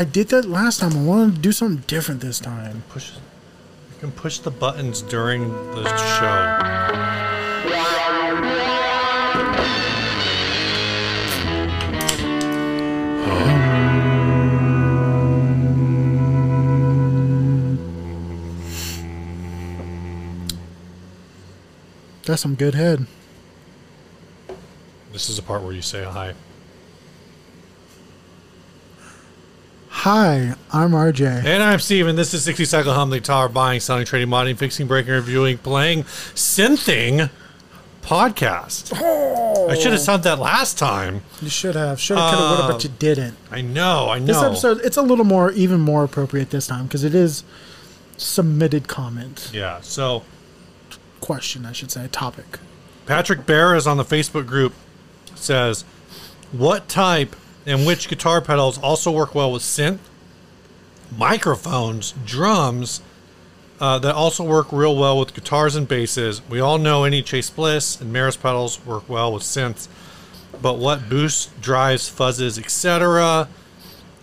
I did that last time. I wanted to do something different this time. Push. You can push the buttons during the show. That's some good head. This is the part where you say hi. Hi, I'm RJ. And I'm Steven. This is 60 Cycle Humbly Tower Buying, Selling, Trading, Modding, Fixing, Breaking, Reviewing, Playing, Synthing podcast. I should have oh. said that last time. You should have, should have, could have, would have, but um, you didn't. I know, I know. This episode, it's a little more, even more appropriate this time because it is submitted comment Yeah, so question, I should say, a topic. Patrick Bear is on the Facebook group. Says, what type and which guitar pedals also work well with synth, microphones, drums, uh, that also work real well with guitars and basses. We all know any Chase Bliss and Meris pedals work well with synths, but what boosts, drives, fuzzes, etc.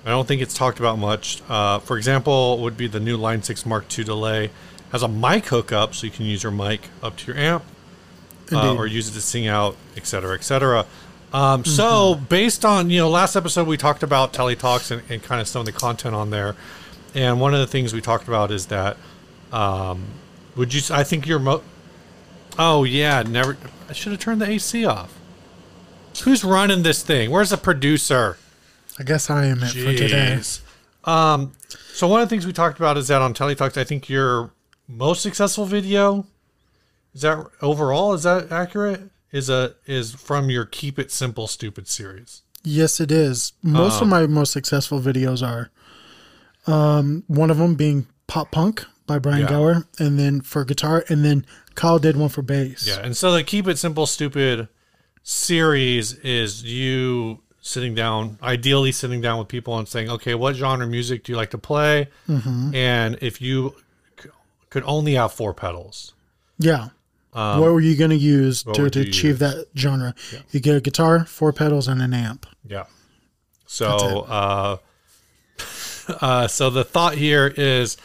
I don't think it's talked about much. Uh, for example, would be the new Line 6 Mark II delay. Has a mic hookup, so you can use your mic up to your amp uh, or use it to sing out, etc., cetera, Um, So, based on you know, last episode we talked about TeleTalks and, and kind of some of the content on there, and one of the things we talked about is that, um, would you? I think you're. Mo- oh yeah, never. I should have turned the AC off. Who's running this thing? Where's the producer? I guess I am it for today. Um, so one of the things we talked about is that on TeleTalks, I think your most successful video is that overall is that accurate? Is a is from your Keep It Simple Stupid series. Yes, it is. Most Oh. of my most successful videos are um, one of them being Pop Punk by Brian Yeah. Gower, and then for guitar, and then Kyle did one for bass. Yeah, and so the Keep It Simple Stupid series is you sitting down, ideally sitting down with people and saying, okay, what genre music do you like to play? Mm-hmm. And if you could only have four pedals, Yeah. What were you going to use to, Um, to achieve use? that genre? You get a guitar, four pedals, and an amp. Yeah. So, uh, uh, so the thought here is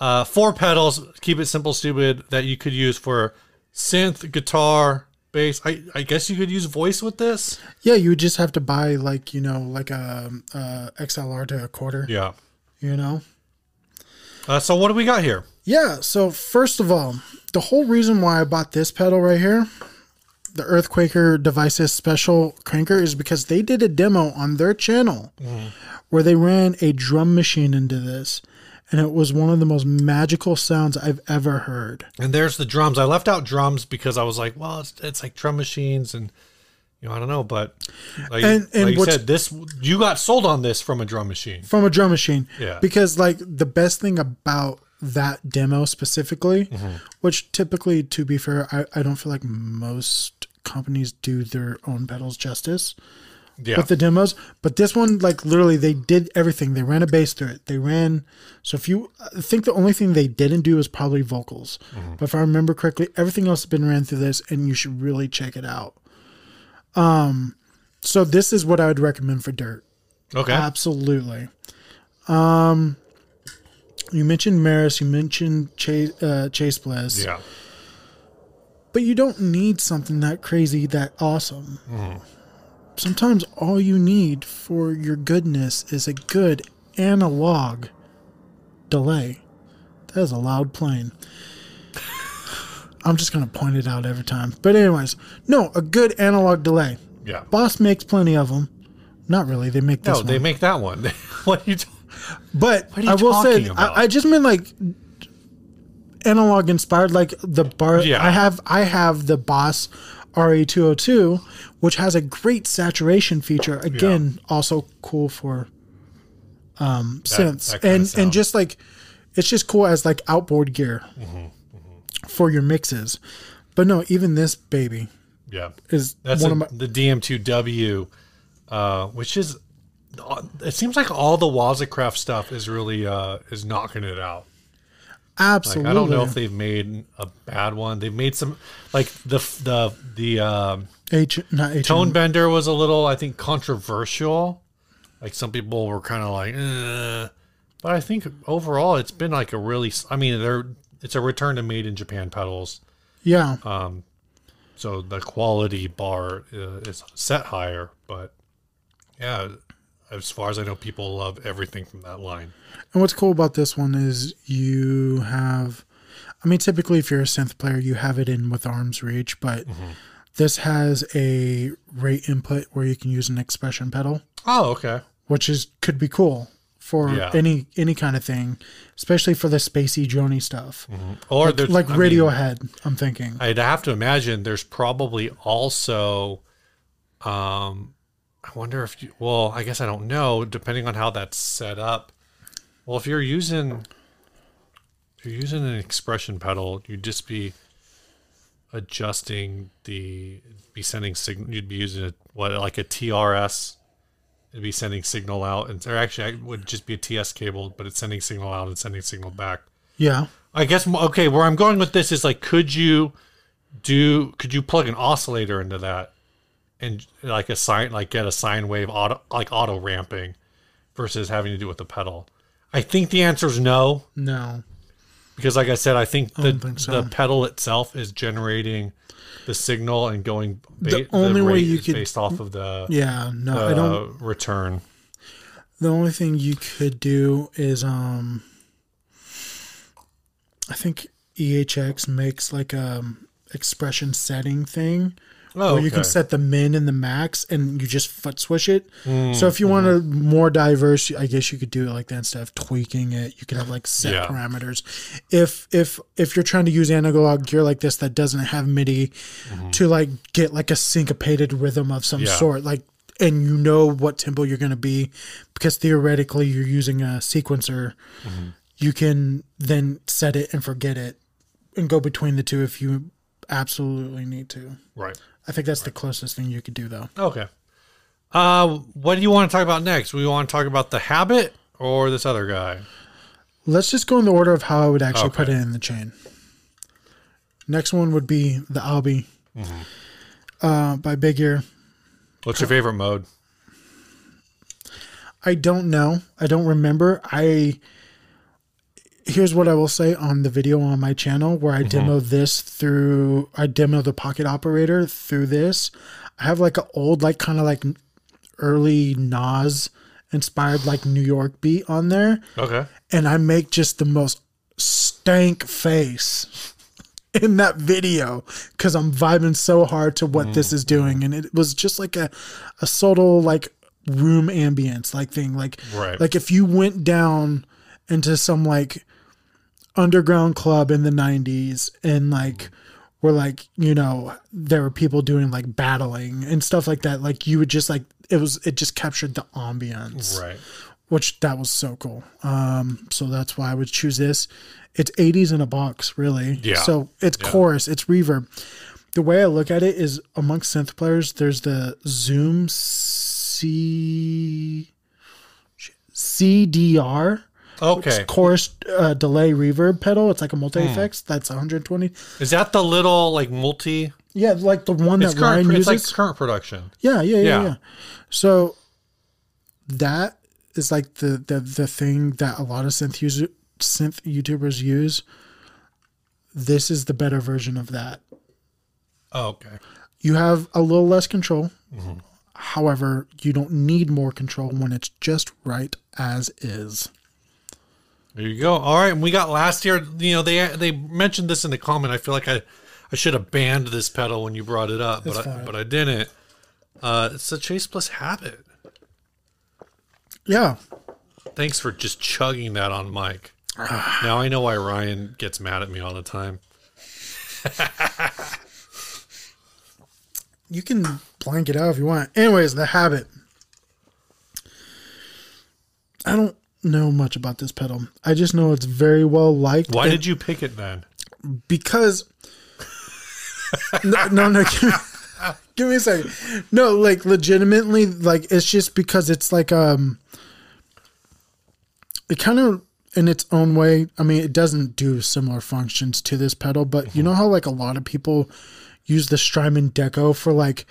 uh, four pedals. Keep it simple, stupid. That you could use for synth, guitar, bass. I, I guess you could use voice with this. Yeah, you would just have to buy like you know like a, a XLR to a quarter. Yeah. You know. Uh, so what do we got here? Yeah. So first of all, the whole reason why I bought this pedal right here, the Earthquaker Devices Special Cranker, is because they did a demo on their channel where they ran a drum machine into this, and it was one of the most magical sounds I've ever heard. And there's the drums. I left out drums because I was like, well, it's, it's like drum machines and. You know, I don't know, but like, And- and like you said, this you got sold on this from a drum machine. from a drum machine. Yeah. Because like the best thing about that demo specifically, Mm-hmm. which typically, to be fair, I, I don't feel like most companies do their own pedals justice Yeah, with the demos. But this one, like literally, they did everything. They ran a bass through it. They ran. So if you I think the only thing they didn't do is probably vocals. Mm-hmm. But if I remember correctly, everything else has been ran through this, and you should really check it out. Um, so this is what I would recommend for dirt. okay. Absolutely. Um, you mentioned Meris, you mentioned Chase, uh, Chase Bliss, yeah, but you don't need something that crazy, that awesome. Mm-hmm. Sometimes all you need for your goodness is a good analog delay. That is a loud plane. I'm just going to point it out every time. But, anyways, no, a good analog delay. yeah. Boss makes plenty of them. Not really. They make this No, one. they make that one. what are you? Talking? But What are you I will say, about? I, I just mean like analog inspired, like the bar. Yeah. I have, I have the Boss RE202, which has a great saturation feature. Again, also cool for um, synths that kinda and sound. and just like it's just cool as like outboard gear Mm-hmm, for your mixes. But no, even this baby Yeah, is that's one a, of my. the DM2W, uh, which is. It seems like all the Waza Craft stuff is really uh, is knocking it out. Like, Absolutely. I don't know if they've made a bad one. They've made some like the the the um, H not H Tone Bender was a little I think controversial. Like some people were kind of like, eh. but I think overall it's been like a really. I mean, they're it's a return to made in Japan pedals, Yeah. Um. so the quality bar uh, is set higher. But yeah, as far as I know, people love everything from that line. And what's cool about this one is you have, I mean, typically if you're a synth player, you have it in with arm's reach, but this has a rate input where you can use an expression pedal, Oh, okay. which is could be cool for Yeah. any any kind of thing, especially for the spacey Joni stuff, Or there's like I mean, Radiohead. I'm thinking. I'd have to imagine there's probably also, um, I wonder if you, well, I guess I don't know, depending on how that's set up. Well, if you're using, if you're using an expression pedal, you'd just be adjusting the, be sending signal, you'd be using a, what, like a TRS, it'd be sending signal out, and or actually, it would just be a TS cable, but it's sending signal out and sending signal back. yeah. I guess okay. Where I'm going with this is like, could you do? Could you plug an oscillator into that and like a sine, like get a sine wave auto, like auto ramping, versus having to do with the pedal? I think the answer is no, No. because like I said, I think the don't think so. the pedal itself is generating the signal and going. Ba- The only way you could- based off of the Yeah. No. I don't. return. The only thing you could do is um I think EHX makes like a expression setting thing Oh, where you can set the min and the max and you just foot switch it. Mm, so if you want mm-hmm. a more diverse, I guess you could do it like that instead of tweaking it. You could have like set Yeah. parameters. If if if you're trying to use analog gear like this that doesn't have MIDI to like get like a syncopated rhythm of some Mm-hmm. Yeah. sort, like and you know what tempo you're going to be because theoretically you're using a sequencer, Mm-hmm. you can then set it and forget it and go between the two if you absolutely need to. Right. I think that's the closest thing you could do though. Okay. Uh, what do you want to talk about next? We want to talk about the habit or this other guy? Let's just go in the order of how I would actually put it in the chain. Next one would be the Albi Mm-hmm. uh, by Big Ear. What's your favorite mode? I don't know. I don't remember. I here's what I will say on the video on my channel where I mm-hmm. demo this through I demo the pocket operator through this. I have like an old like kind of like early Nas inspired like New York beat on there Okay. and I make just the most stank face in that video because I'm vibing so hard to what this mm. is doing, and it was just like a a subtle like room ambience like thing, like Right. like if you went down into some like underground club in the 90s and like were like you know there were people doing like battling and stuff like that like you would just like it was it just captured the ambience Right. which that was so cool. Um, so that's why I would choose this. It's 80s in a box, really. Yeah. So it's chorus, it's reverb. The way I look at it is amongst synth players, there's the Zoom C CDR Okay. chorus uh, delay reverb pedal. It's like a multi effects. That's 120. Is that the little like multi? Yeah, like the one It's that Ryan current. It's uses. like current production. Yeah, yeah, yeah, Yeah. yeah. So that is like the the the thing that a lot of synth user synth YouTubers use. This is the better version of that. Oh, okay. You have a little less control. Mm-hmm. However, you don't need more control when it's just right as is. There you go. All right, and we got last year. You know, they they mentioned this in the comment. I feel like I I should have banned this pedal when you brought it up, but I, but I didn't. Uh, it's the Chase Bliss Habit. Yeah. Thanks for just chugging that on mic. now I know why Ryan gets mad at me all the time. You can blank it out if you want. Anyways, the habit. I don't know much about this pedal. I just know it's very well liked. Why did you pick it then? because no, no, no give, me, give me a second. No, like legitimately, like it's just because it's like um, it kind of in its own way. I mean, it doesn't do similar functions to this pedal, but you know how like a lot of people use the Strymon Deco for like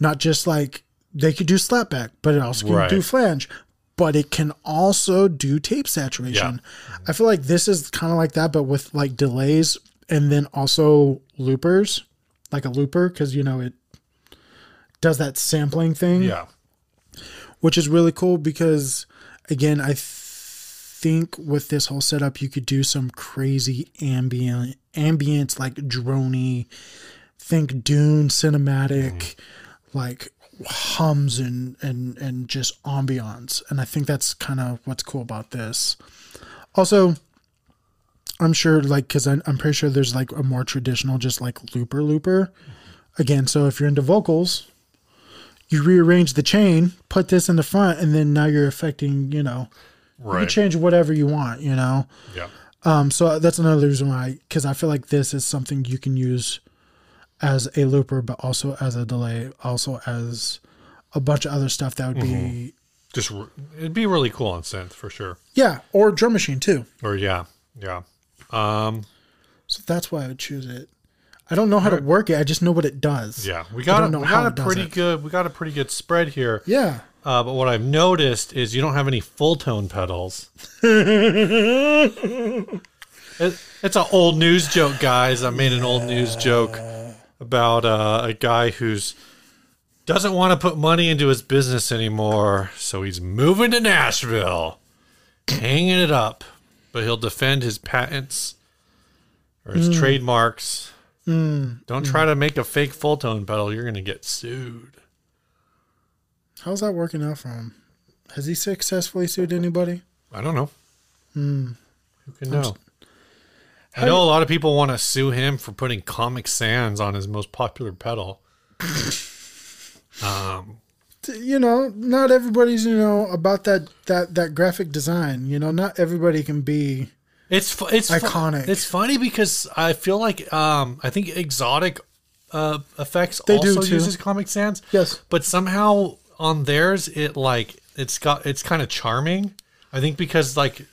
not just like they could do slapback, but it also can Right. do flange. But it can also do tape saturation. I feel like this is kind of like that, but with like delays and then also loopers, like a looper, because you know it does that sampling thing Yeah. which is really cool because again i th- think with this whole setup you could do some crazy ambient ambience like droney think dune cinematic mm-hmm. like hums and and and just ambiance and i think that's kind of what's cool about this also i'm sure like because I'm, I'm pretty sure there's like a more traditional just like looper looper again so if you're into vocals you rearrange the chain, put this in the front, and then now you're affecting, you know, you change whatever you want, you know. Yeah. Um, so that's another reason why, because I feel like this is something you can use as a looper, but also as a delay, also as a bunch of other stuff that would be, Just it'd be really cool on synth for sure. yeah, or drum machine too. Or yeah, yeah. Um, So that's why I would choose it. I don't know how to work it. I just know what it does. yeah. We got a, we got a pretty good we got a pretty good spread here. Yeah. Uh, but what I've noticed is you don't have any Fulltone pedals. It, it's an old news joke, guys. I made an old news joke about uh, a guy who's doesn't want to put money into his business anymore, so he's moving to Nashville, hanging it up, but he'll defend his patents or his hmm. trademarks. Hmm. Don't try to make a fake Fulltone pedal; you're going to get sued. How's that working out for him? Has he successfully sued anybody? I don't know. Hmm. Who can know? I know a lot of people want to sue him for putting Comic Sans on his most popular pedal. um, You know, not everybody's you know about that that that graphic design. You know, not everybody can be. it's fu- it's fu- Iconic. it's funny because I feel like um, I think Xotic uh, Effects They do also too. uses Comic Sans. Yes. but somehow on theirs it like it's got it's kind of charming. I think because like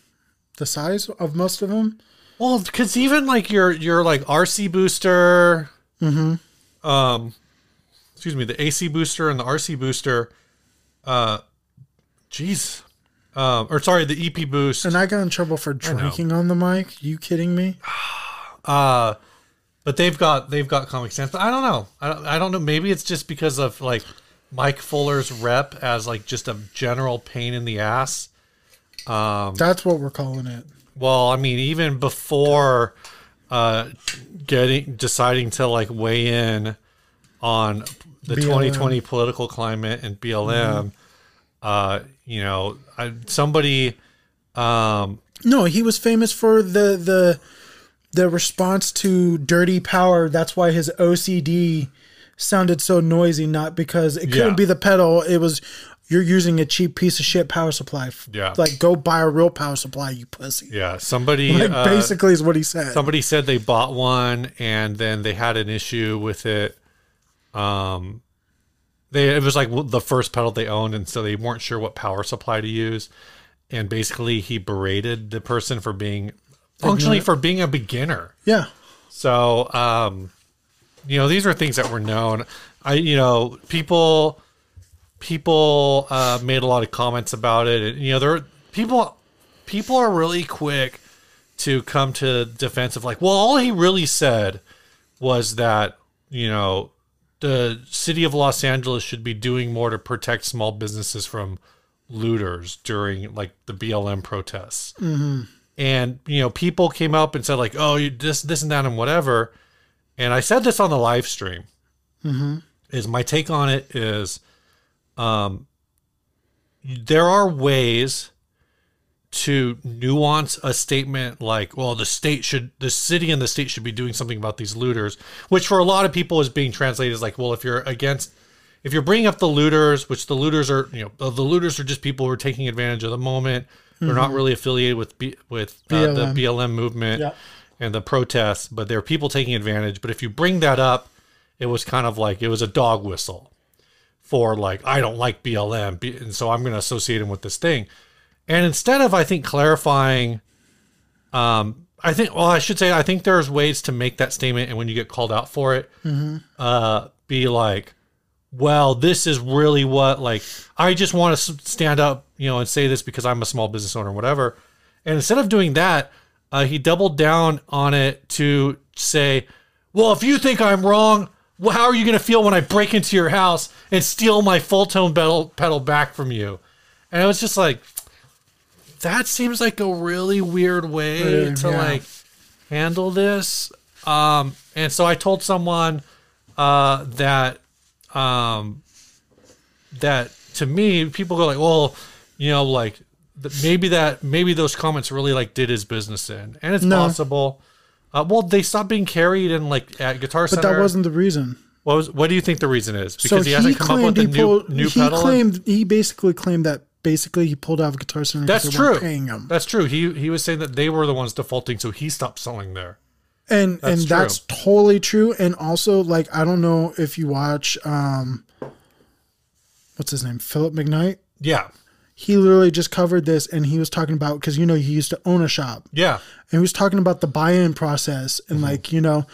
the size of most of them. Well, because even like your your like RC booster, um, excuse me, the AC booster and the RC booster, uh, jeez, um, or sorry, the EP boost, And I got in trouble for drinking on the mic. You kidding me? uh, but they've got they've got Comic Sans. I don't know, I don't, I don't know. Maybe it's just because of like Mike Fuller's rep as like just a general pain in the ass. That's what we're calling it. Well, I mean, even before uh, getting deciding to like weigh in on the BLM. 2020 political climate and BLM, uh, you know, I, somebody, um, No, he was famous for the the the response to dirty power. That's why his OCD sounded so noisy. Not because it couldn't Yeah. be the pedal. It was you're using a cheap piece of shit power supply. Yeah. like go buy a real power supply, you pussy. yeah, somebody, Like uh, basically is what he said. somebody said they bought one and then they had an issue with it. Um, they it was like the first pedal they owned, and so they weren't sure what power supply to use. And basically, he berated the person for being functionally for being a beginner. yeah, So, um, you know, these are things that were known. I, you know, people, people uh, made a lot of comments about it, and you know, there people, people are really quick to come to defense of like, well, all he really said was that you know the city of Los Angeles should be doing more to protect small businesses from looters during like the BLM protests. And you know people came up and said like oh you this this and that and whatever. And i said this on the live stream. Is my take on it is um there are ways to nuance a statement like well the state should the city and the state should be doing something about these looters which for a lot of people is being translated as like well if you're against if you're bringing up the looters which the looters are you know the, the looters are just people who are taking advantage of the moment they're not really affiliated with B, with uh, the BLM. BLM movement Yeah. and the protests but they're people taking advantage but if you bring that up it was kind of like it was a dog whistle for like I don't like BLM, and so I'm going to associate him with this thing. And instead of I think clarifying, um, I think well I should say I think there's ways to make that statement, and when you get called out for it, uh, be like, well, this is really what like I just want to stand up, you know, and say this because I'm a small business owner, or whatever. And instead of doing that, uh, he doubled down on it to say, "Well, if you think I'm wrong, how are you going to feel when I break into your house and steal my Fulltone pedal, pedal back from you?" And I was just like, that seems like a really weird way to yeah. like handle this. Um, and so I told someone uh, that um, that to me, people go like, well, you know, like th- maybe that maybe those comments really like did his business in, and it's No. possible. Uh, well, they stopped being carried in like at Guitar Center. But that wasn't the reason. What was? What do you think the reason is? Because So he hasn't come up with a he new pulled- new he pedal. claimed he basically claimed that basically he pulled out of Guitar Center. That's true. Paying him, That's true. He he was saying that they were the ones defaulting, so he stopped selling there. and That's and that's totally true. And also, like I don't know if you watch, um, what's his name, Philip McKnight. Yeah, He literally just covered this, and he was talking about because you know he used to own a shop, yeah, and he was talking about the buy-in process and Mm-hmm. like you know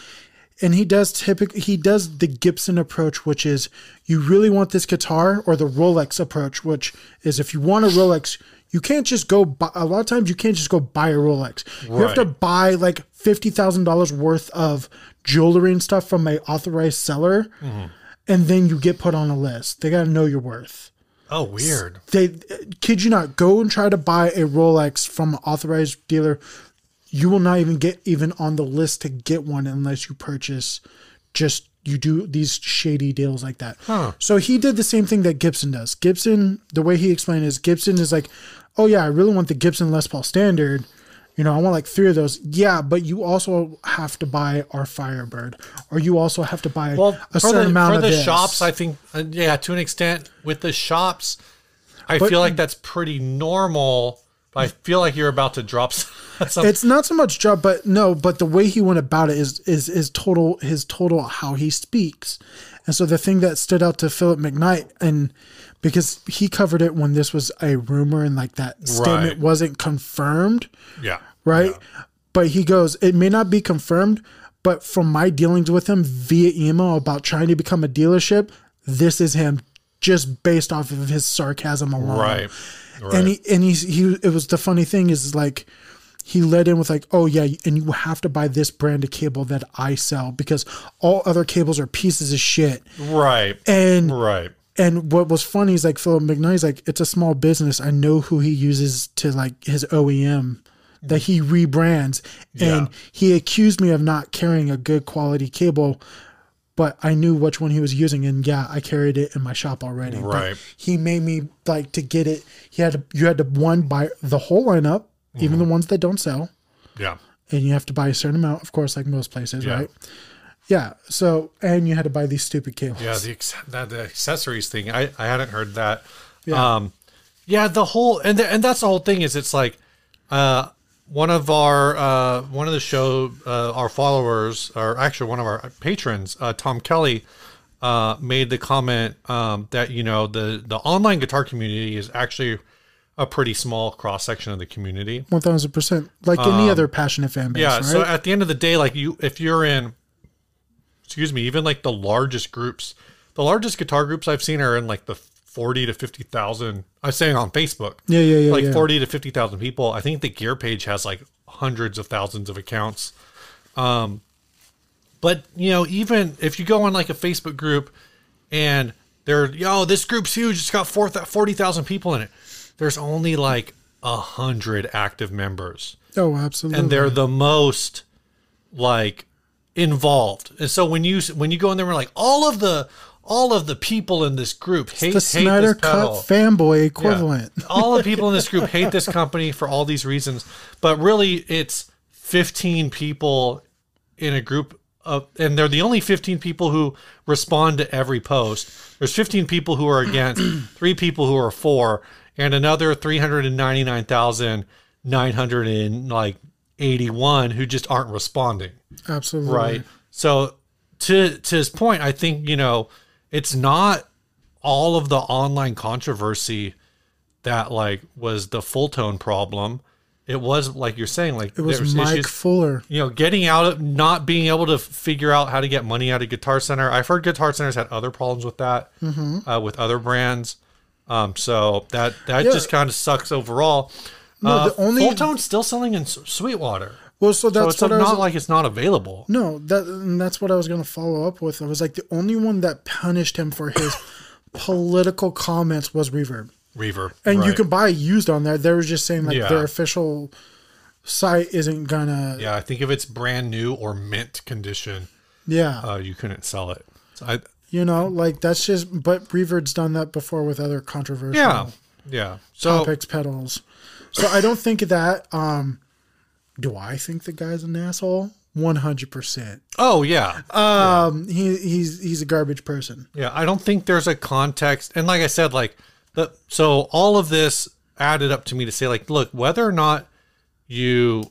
and he does typically he does the gibson approach which is you really want this guitar or the rolex approach which is if you want a rolex you can't just go buy a lot of times you can't just go buy a rolex. You have to buy like $50000 worth of jewelry and stuff from a authorized seller Mm-hmm. and then you get put on a list. They got to know your worth Oh, weird. they kid you not go and try to buy a rolex from an authorized dealer you will not even get even on the list to get one unless you purchase just you do these shady deals like that Huh. so he did the same thing that gibson does gibson the way he explained is gibson is like oh yeah i really want the gibson les paul standard you know i want like three of those yeah but you also have to buy our firebird or you also have to buy Well, a certain the, amount for of the this. shops, I think, uh, yeah, to an extent, with the shops, I But- feel like that's pretty normal. But I feel like you're about to drop some. it's not so much drop, but no but the way he went about it is is is total his total how he speaks and so the thing that stood out to philip mcknight and because he covered it when this was a rumor and like that statement Right. wasn't confirmed yeah, right? But he goes it may not be confirmed but from my dealings with him via email about trying to become a dealership this is him just based off of his sarcasm alone. Right, right. and he and he's he it was the funny thing is like he led in with like oh yeah and you have to buy this brand of cable that i sell because all other cables are pieces of shit. Right, and right. and what was funny is like philip mcknight's like it's a small business. I know who he uses to like his oem that he rebrands and Yeah. he accused me of not carrying a good quality cable but I knew which one he was using, and yeah, I carried it in my shop already. But Right. he made me like to get it. He had to, you had to one buy the whole lineup, even the ones that don't sell, Yeah, and you have to buy a certain amount, of course, like most places, Yeah. right? Yeah. So and you had to buy these stupid cables. yeah. The that, the accessories thing, I I hadn't heard that. Yeah. Um, yeah, the whole and the, and that's the whole thing is it's like, uh, one of our uh one of the show uh, our followers or actually one of our patrons uh, Tom Kelly uh made the comment um that you know the the online guitar community is actually a pretty small cross section of the community. One thousand percent, like any other passionate fan base. Um, Yeah, right? so at the end of the day, like you, if you're in, excuse me, even like the largest groups, the largest guitar groups I've seen are in like the forty to fifty thousand. I'm saying on Facebook, yeah, yeah, yeah, like yeah. forty to fifty thousand people. I think the Gear page has like hundreds of thousands of accounts. Um, but you know, even if you go on like a Facebook group and they're yo, this group's huge, it's got four forty thousand people in it. There's only like a hundred active members Oh, absolutely. and they're the most like involved. And so when you when you go in there, we're like all of the all of the people in this group hate, the hate Snyder this Cut pedal. fanboy Yeah. equivalent. all the people in this group hate this company for all these reasons, but really it's 15 people in a group of, and they're the only 15 people who respond to every post. There's 15 people who are against, three people who are for, and another 399,981 who just aren't responding Absolutely. right so to to his point i think you know it's not all of the online controversy that like was the Fulltone problem it was like you're saying, like It was there Mike issues- Fuller. you know, getting out of not being able to figure out how to get money out of Guitar Center. I've heard Guitar Center's had other problems with that, uh, with other brands. Um, so that that Yeah. just kind of sucks overall. No, uh, the only- Fulltone's still selling in Sweetwater, Well, so so that's it's what I was. not like it's not available. no, that and that's what I was going to follow up with. I was like, the only one that punished him for his political comments was Reverb, Reverb, and you can buy used on there. They were just saying like Yeah. their official site isn't gonna. yeah, I think if it's brand new or mint condition, yeah. uh, you couldn't sell it. So I, You know, like that's just. But Reverb's done that before with other controversial yeah, yeah. So topics pedals. So I don't think that. Um, do I think the guy's an asshole? One hundred percent. oh yeah, Um, he he's he's a garbage person. Yeah, I don't think there's a context. And like I said, like the so all of this added up to me to say, like, look, whether or not you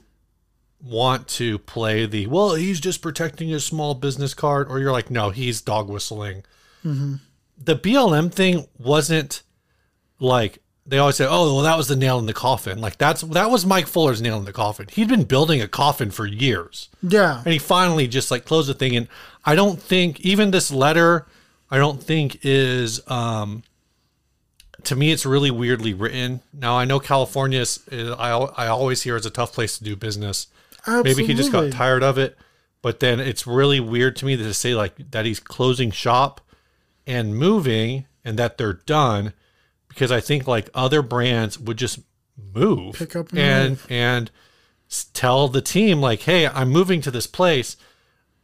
want to play the well, he's just protecting his small business card, or you're like, no, he's dog whistling. The BLM thing wasn't like they always say, oh, well, that was the nail in the coffin. Like that's that was Mike Fuller's nail in the coffin. He'd been building a coffin for years. Yeah. and he finally just like closed the thing. And i don't think even this letter i don't think is um to me it's really weirdly written. Now i know california is, is I, I always hear is a tough place to do business. Maybe he just got tired of it. But then it's really weird to me to say like that he's closing shop and moving and that they're done because i think like other brands would just move Pick up and and move. and tell the team like hey i'm moving to this place.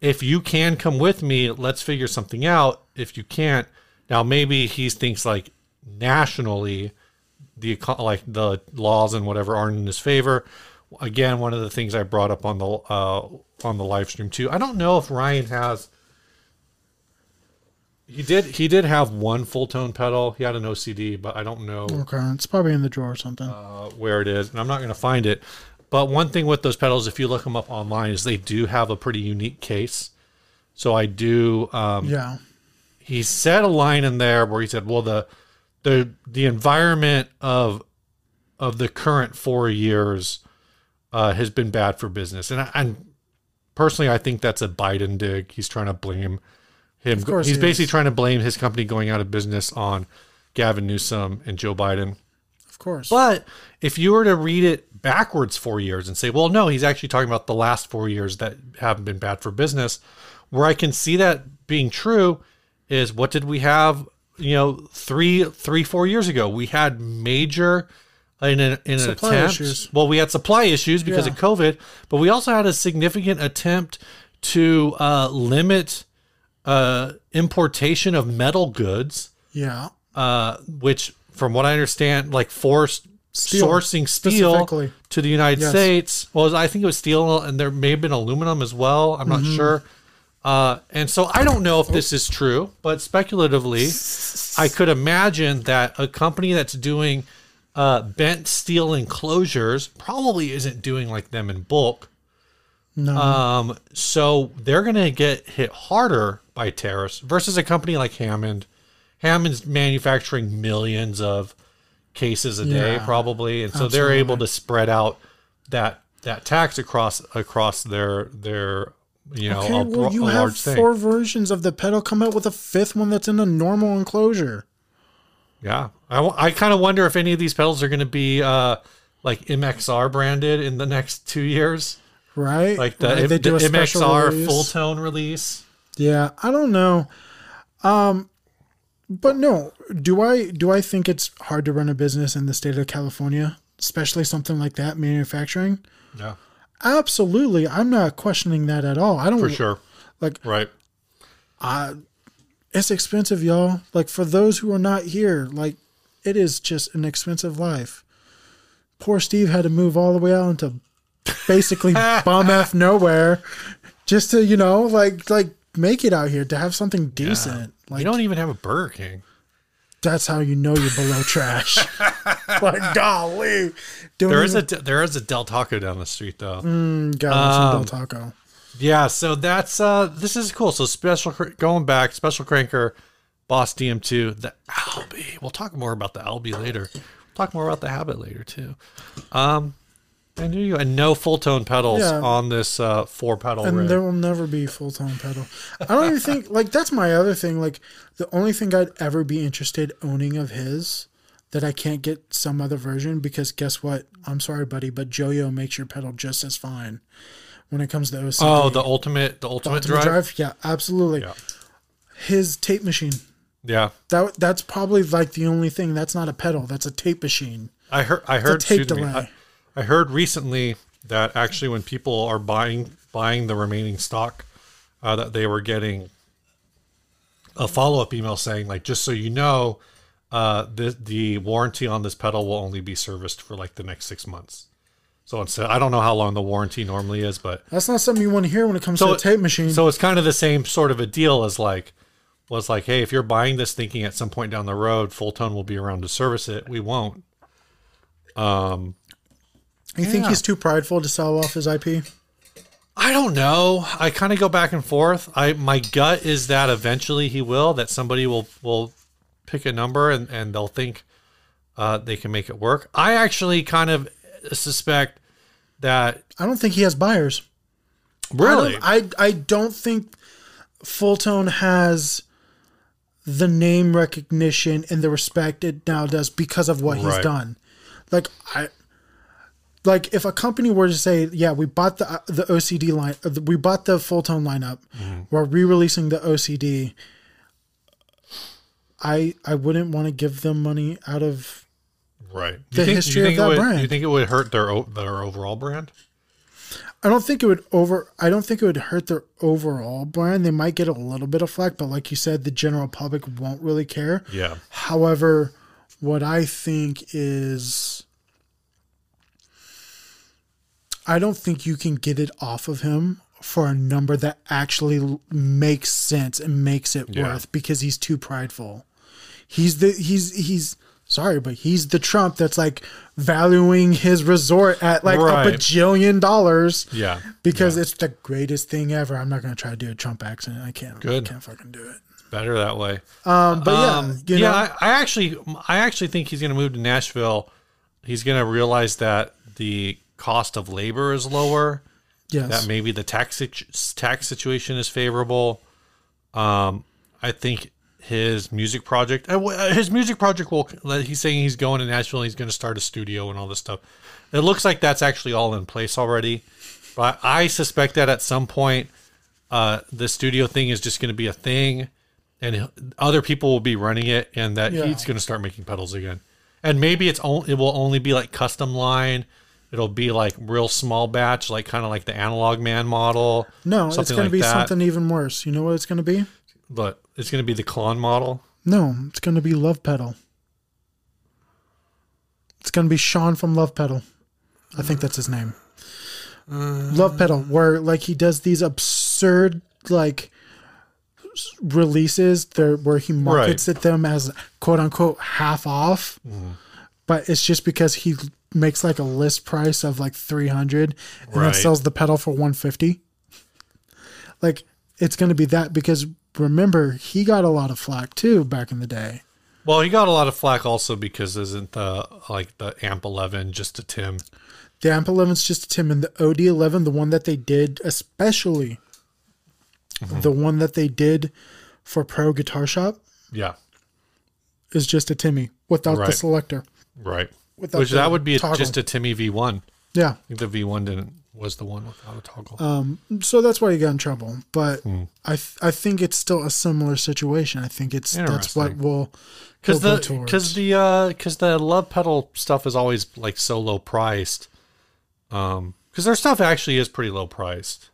If you can come with me let's figure something out. If you can't now maybe he thinks like nationally the like the laws and whatever aren't in his favor. Again one of the things i brought up on the uh on the live stream too. I don't know if ryan has he did he did have one Fulltone pedal he had an ocd but i don't know Okay, it's probably in the drawer or something. uh, where it is, and I'm not going to find it. But one thing with those pedals, if you look them up online, is they do have a pretty unique case. So I do. Um, yeah. He said a line in there where he said, "Well, the the the environment of of the current four years uh, has been bad for business," and I, and personally, I think that's a Biden dig. He's trying to blame him. course He's he basically is. trying to blame his company going out of business on Gavin Newsom and Joe Biden. Of course. But if you were to read it backwards four years and say, well, no, he's actually talking about the last four years that haven't been bad for business, where I can see that being true is what did we have, you know, three, three, four years ago? We had major in an, in an Supply attempt. issues. Well, we had supply issues because Yeah. of COVID, but we also had a significant attempt to uh, limit uh, importation of metal goods yeah. uh, which, from what I understand, like forced Steel, sourcing steel to the United Yes. States. Well, I think it was steel, and there may have been aluminum as well. I'm not Mm-hmm. sure. Uh, and so I don't know if this is true, but speculatively, I could imagine that a company that's doing uh, bent steel enclosures probably isn't doing like them in bulk. No. Um, so they're going to get hit harder by tariffs versus a company like Hammond. Hammond's manufacturing millions of cases a day, Yeah, probably, and so they're able to spread out that that tax across across their their you know okay, a, well, you a have large thing. four versions of the pedal. Come out with a fifth one that's in a normal enclosure. Yeah, I, I kind of wonder if any of these pedals are going to be uh, like MXR branded in the next two years, Right? like the, Right, the they do a special MXR release. full tone release. Yeah, I don't know. Um but no, do I do I think it's hard to run a business in the state of California, especially something like that manufacturing? Yeah, Absolutely. I'm not questioning that at all. I don't for sure. like Right. it's expensive, y'all. Like for those who are not here, like it is just an expensive life. Poor Steve had to move all the way out into basically bum f nowhere just to, you know, like like make it out here to have something decent. Like you don't even have a Burger King. that's how you know you're below trash. like golly. Doing There is a there is a Del Taco down the street though. got some Del Taco. Yeah, so that's uh this is cool. So special cr- going back, special cranker, Boss DM2, the Albi. We'll talk more about the Albi later. Talk more about the Habit later too. Um, You. And no Fulltone pedals Yeah. on this uh, four pedal and rig. there will never be Fulltone pedal. I don't even think like that's my other thing. Like the only thing I'd ever be interested owning of his that I can't get some other version because guess what? I'm sorry, buddy, but Joyo makes your pedal just as fine when it comes to OCD. Oh, the ultimate, the ultimate, the Ultimate drive. Yeah, absolutely. Yeah. His tape machine. Yeah, That that's probably like the only thing. That's not a pedal. That's a tape machine. I heard. I heard. tape excuse me, delay. I, I heard recently that actually, when people are buying buying the remaining stock, uh, that they were getting a follow up email saying, like, just so you know, uh, the the warranty on this pedal will only be serviced for like the next six months. So instead, I don't know how long the warranty normally is, but That's not something you want to hear when it comes to a tape machine. So it's kind of the same sort of a deal as like was like, hey, if you're buying this thinking at some point down the road, Fulltone will be around to service it, we won't. You think he's too prideful to sell off his IP? I don't know. I kind of go back and forth. I my gut is that eventually he will. That somebody will will pick a number and and they'll think uh, they can make it work. I actually kind of suspect that I don't think he has buyers. really. I don't, I, I don't think Fulltone has the name recognition and the respect it now does because of what he's done. Like I like if a company were to say, "Yeah, we bought the the OCD line, uh, we bought the Fulltone lineup, Mm-hmm. we're re-releasing the OCD." I I wouldn't want to give them money out of right. the history you of think that it would, brand. You think it would hurt their their overall brand? I don't think it would over. I don't think it would hurt their overall brand. They might get a little bit of flack, but like you said, the general public won't really care. Yeah. However, what I think is, I don't think you can get it off of him for a number that actually makes sense and makes it Yeah. worth because he's too prideful. He's the he's he's sorry, but he's the Trump that's like valuing his resort at like Right. a bajillion dollars Yeah. because it's the greatest thing ever. I'm not gonna try to do a Trump accent. I can't. Good. I can't fucking do it. Better that way. Um, but Um, yeah, you yeah, know, I, I actually, I actually think he's going to move to Nashville. He's going to realize that the cost of labor is lower. yes, That maybe the tax tax situation is favorable. Um, I think his music project, uh, uh, his music project will. He's saying he's going to Nashville. and He's going to start a studio and all this stuff. It looks like that's actually all in place already. But I suspect that at some point, uh, the studio thing is just going to be a thing, and other people will be running it, and that Yeah. he's going to start making pedals again. And maybe it's only it will only be like custom line. It'll be like real small batch, like kind of like the Analog Man model. no, it's something gonna be that. something even worse. You know what it's gonna be? But it's going to be the Klon model. No, it's gonna be Love Pedal. It's gonna be Sean from Love Pedal. I think that's his name. Uh, Love Pedal, where like he does these absurd like releases there where he markets it them as quote unquote half off. Mm-hmm. But it's just because he makes like a list price of like 300 and then sells the pedal for 150. Like it's going to be that because remember he got a lot of flack too back in the day. Well, he got a lot of flack also because isn't the like the Amp 11 just a Tim? The Amp 11's just a Tim and the OD11, the one that they did, especially Mm-hmm. the one that they did for Pro Guitar Shop, Yeah, is just a Timmy without the selector. right. Without Which that would be a, just a Timmy V1. Yeah. I think the V1 didn't was the one without a toggle. Um, so that's why he got in trouble. But Hmm. I th- I think it's still a similar situation. I think it's that's what will because the because the uh because the love pedal stuff is always like so low priced um because their stuff actually is pretty low priced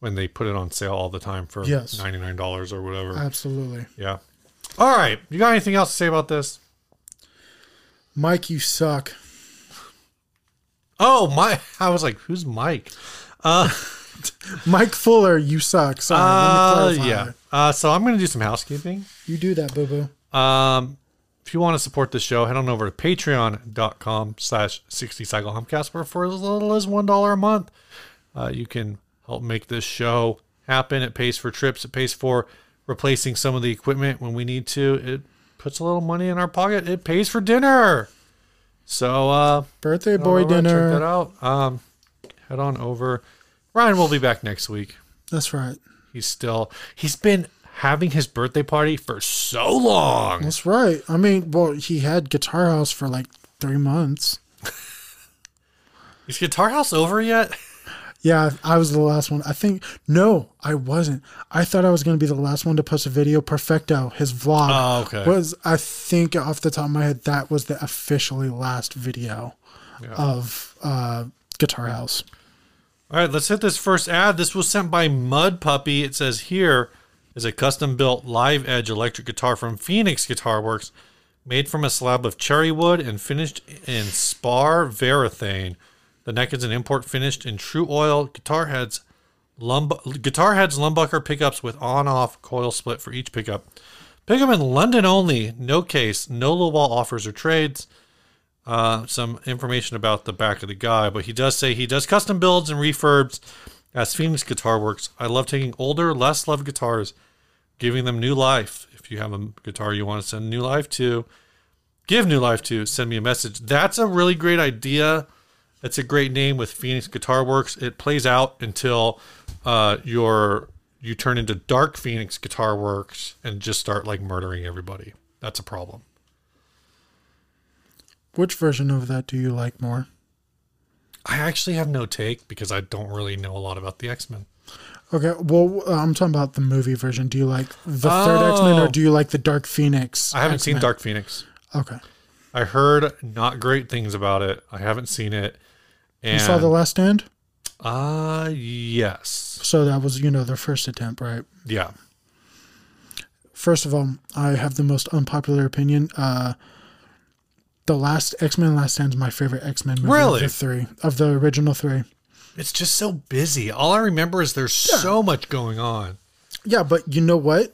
when they put it on sale all the time for Yes. $99 or whatever absolutely. yeah all right you got anything else to say about this Mike, you suck. oh my i was like who's mike Mike Fuller, you suck. Sorry. uh let me clarify. yeah uh so i'm gonna do some housekeeping You do that, boo boo. Um, if you want to support the show, head on over to patreon.com slash 60 cycle humcast where for as little as $1 a month, uh, you can help make this show happen. It pays for trips. It pays for replacing some of the equipment when we need to. It puts a little money in our pocket. It pays for dinner. So uh, Birthday boy dinner. Check that out. Um, head on over. Ryan will be back next week. That's right. He's still he's been having his birthday party for so long. That's right. I mean, well, he had Guitar House for like three months. Is Guitar House over yet? Yeah, I was the last one. I think no, I wasn't. I thought I was going to be the last one to post a video. Perfecto, his vlog Oh, okay. was. I think off the top of my head, that was the officially last video of uh, Guitar House. All right, let's hit this first ad. This was sent by Mud Puppy. It says here is a custom built live edge electric guitar from Phoenix Guitar Works, made from a slab of cherry wood and finished in spar varathane. The neck is an import finished in Tru-Oil. Guitar heads, lumb- guitar heads, lumbucker pickups with on-off coil split for each pickup. Pick them in London only. No case, no low wall offers or trades uh, some information about the back of the guy, but he does say he does custom builds and refurbs as Phoenix Guitar Works. I love taking older, less loved guitars, giving them new life. If you have a guitar you want to send new life to, give new life to, send me a message. That's a really great idea. That's a great name with Phoenix Guitar Works. It plays out until uh, your you turn into Dark Phoenix Guitar Works and just start like murdering everybody. That's a problem. Which version of that do you like more? I actually have no take because I don't really know a lot about the X Men. Okay, well, uh, I'm talking about the movie version. Do you like the third X Men or Oh. do you like the Dark Phoenix? I haven't seen X-Men? Dark Phoenix. Okay, I heard not great things about it. I haven't seen it. And you saw the Last Stand. uh yes. So that was, you know, their first attempt, right? Yeah. First of all, I have the most unpopular opinion. Uh, the last X Men Last Stand is my favorite X Men movie Really? of the three of the original three. It's just so busy. All I remember is there's so much going on. Yeah, but you know what?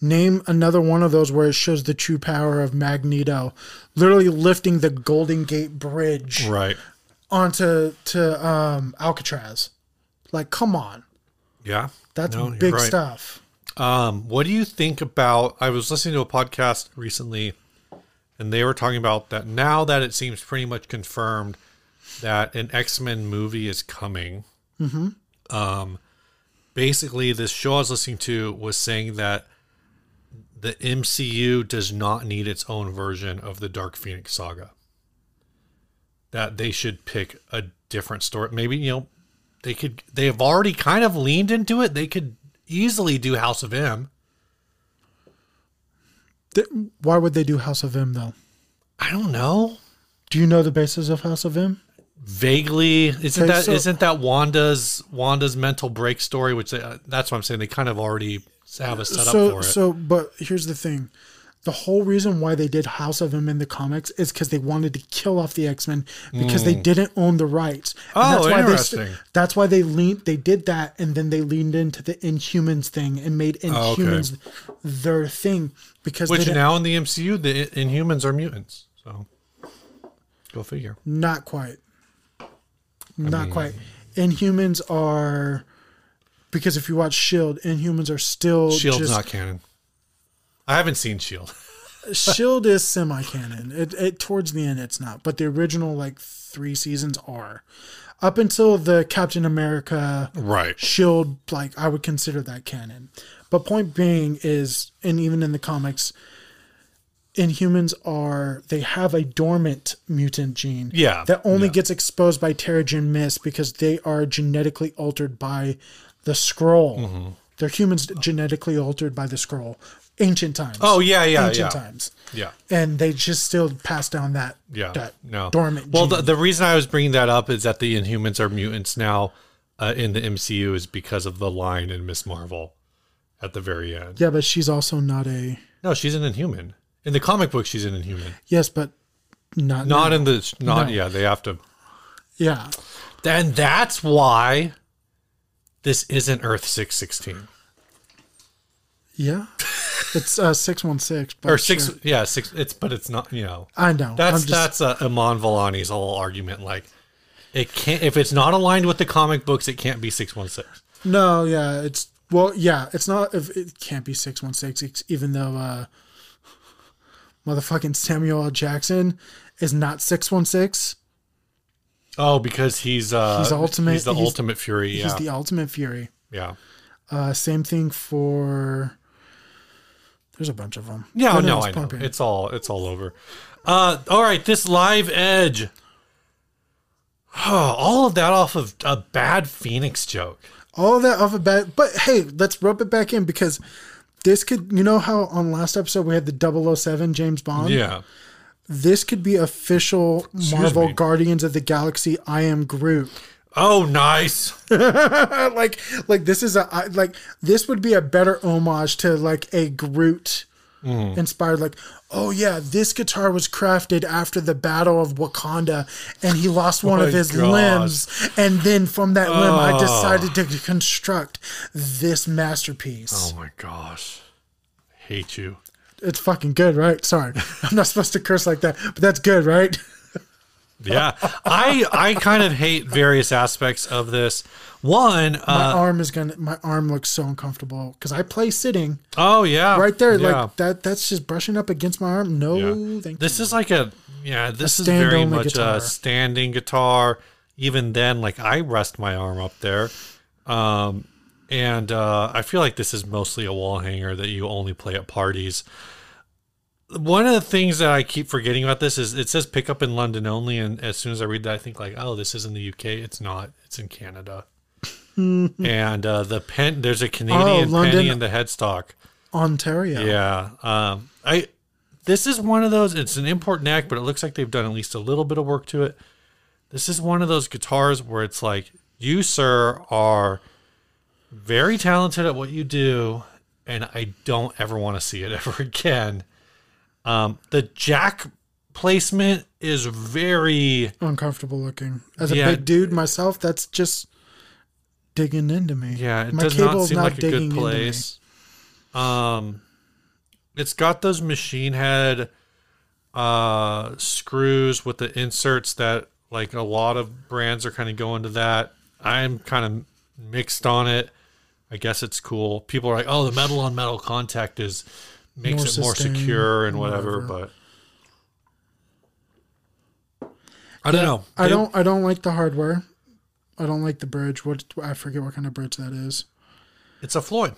Name another one of those where it shows the true power of Magneto, literally lifting the Golden Gate Bridge Right. Onto to um, Alcatraz. Like, come on, Yeah. that's No, big right. stuff. Um, what do you think about? I was listening to a podcast recently, and they were talking about that now that it seems pretty much confirmed that an X Men movie is coming. Um, basically, this show I was listening to was saying that the MCU does not need its own version of the Dark Phoenix saga. That they should pick a different story. Maybe you know they could. They have already kind of leaned into it. They could easily do House of M. Why would they do House of M though? I don't know. Do you know the basis of House of M? Vaguely, isn't Okay, that so- not that Wanda's Wanda's mental break story? Which they, uh, that's what I'm saying. They kind of already have a setup so for it. so but here's the thing the whole reason why they did house of m in the comics is because they wanted to kill off the x-men because they didn't own the rights And Hmm. Oh, why they interesting. that's why they leaned they did that and then they leaned into the inhumans thing and made Oh, okay. inhumans their thing because Which now in the MCU, the Inhumans are mutants. So go figure. not quite not quite inhumans are because if you watch shield inhumans are still Shield's just, not canon. I haven't seen Shield. Shield is semi-canon. It, it towards the end it's not, but the original like three seasons are. Up until the Captain America Right. Shield, like I would consider that canon. But point being is, and even in the comics, Inhumans are they have a dormant mutant gene. Yeah, That only yeah. gets exposed by Terrigen Mist because they are genetically altered by the Skrull. Mm-hmm. They're humans genetically altered by the Skrull. Ancient times. Oh yeah, yeah, ancient yeah, times yeah, and they just still pass down that yeah. that no dormant Well, the, the reason I was bringing that up is that the Inhumans are mutants now uh, in the MCU is because of the line in Miss Marvel at the very end. yeah but she's also not a No, she's an Inhuman. In the comic book, she's an Inhuman. yes but not Not now. in the not No. yeah. They have to. yeah And that's why this isn't Earth six sixteen yeah it's uh 616 but or six. sure. Yeah, six. It's but it's not. You know. i know That's I'm just, that's uh, Iman Vellani's whole argument. Like, it can't if it's not aligned with the comic books, it can't be six one six. no yeah it's well yeah it's not if it can't be 616 it's- even though uh motherfucking samuel l jackson is not six one six. Oh, because he's uh He's ultimate- He's the he's- ultimate fury. Yeah, He's the ultimate fury. yeah, Uh, same thing for. There's a bunch of them. yeah. no, I know. It's all it's all over. Uh, all right, this live edge. all of that off of a bad Phoenix joke. all that off a bat. But hey, let's rub it back in because this could, you know, how on last episode we had the 007 James Bond. Yeah. This could be official Marvel me. Guardians of the Galaxy. I am Groot. Oh, nice. like, like this is a I- like this would be a better homage to like a Groot Mm. inspired. Like, oh yeah, this guitar was crafted after the Battle of Wakanda, and he lost one of his gosh. limbs, and then from that limb, I Oh. decided to construct this masterpiece. Oh my gosh. Hate you. It's fucking good, right? Sorry, I'm not supposed to curse like that, but that's good, right? Yeah. I I kind of hate various aspects of this. One, My uh, arm is gonna. My arm looks so uncomfortable because I play sitting oh yeah. right there. Yeah. Like that. That's just brushing up against my arm. No, Yeah. thank This you. is like a yeah, this is very much guitar. a standing guitar. Even then, like I rest my arm up there. Um and uh I feel like this is mostly a wall hanger that you only play at parties. One of the things that I keep forgetting about this is it says pick up in London only, and as soon as I read that, I think like, oh, this is in the UK. It's not. It's in Canada. and uh, the pen, there's a Canadian London- penny in the headstock. Ontario. Yeah. Um, I this is one of those. It's an import neck, but it looks like they've done at least a little bit of work to it. This is one of those guitars where it's like you, sir, are very talented at what you do, and I don't ever want to see it ever again. Um, the jack placement is very uncomfortable looking. As a Yeah. big dude myself, that's just digging into me. Yeah, it My does not cable's seem not like a good place. Um, it's got those machine head uh screws with the inserts that like a lot of brands are kind of going to that. I'm kind of mixed on it. I guess it's cool. People are like, "Oh, the metal on metal contact is makes More it more secure and whatever," whatever. but I don't know. I They- don't. I don't like the hardware. I don't like the bridge. What I forget what kind of bridge that is. It's a Floyd.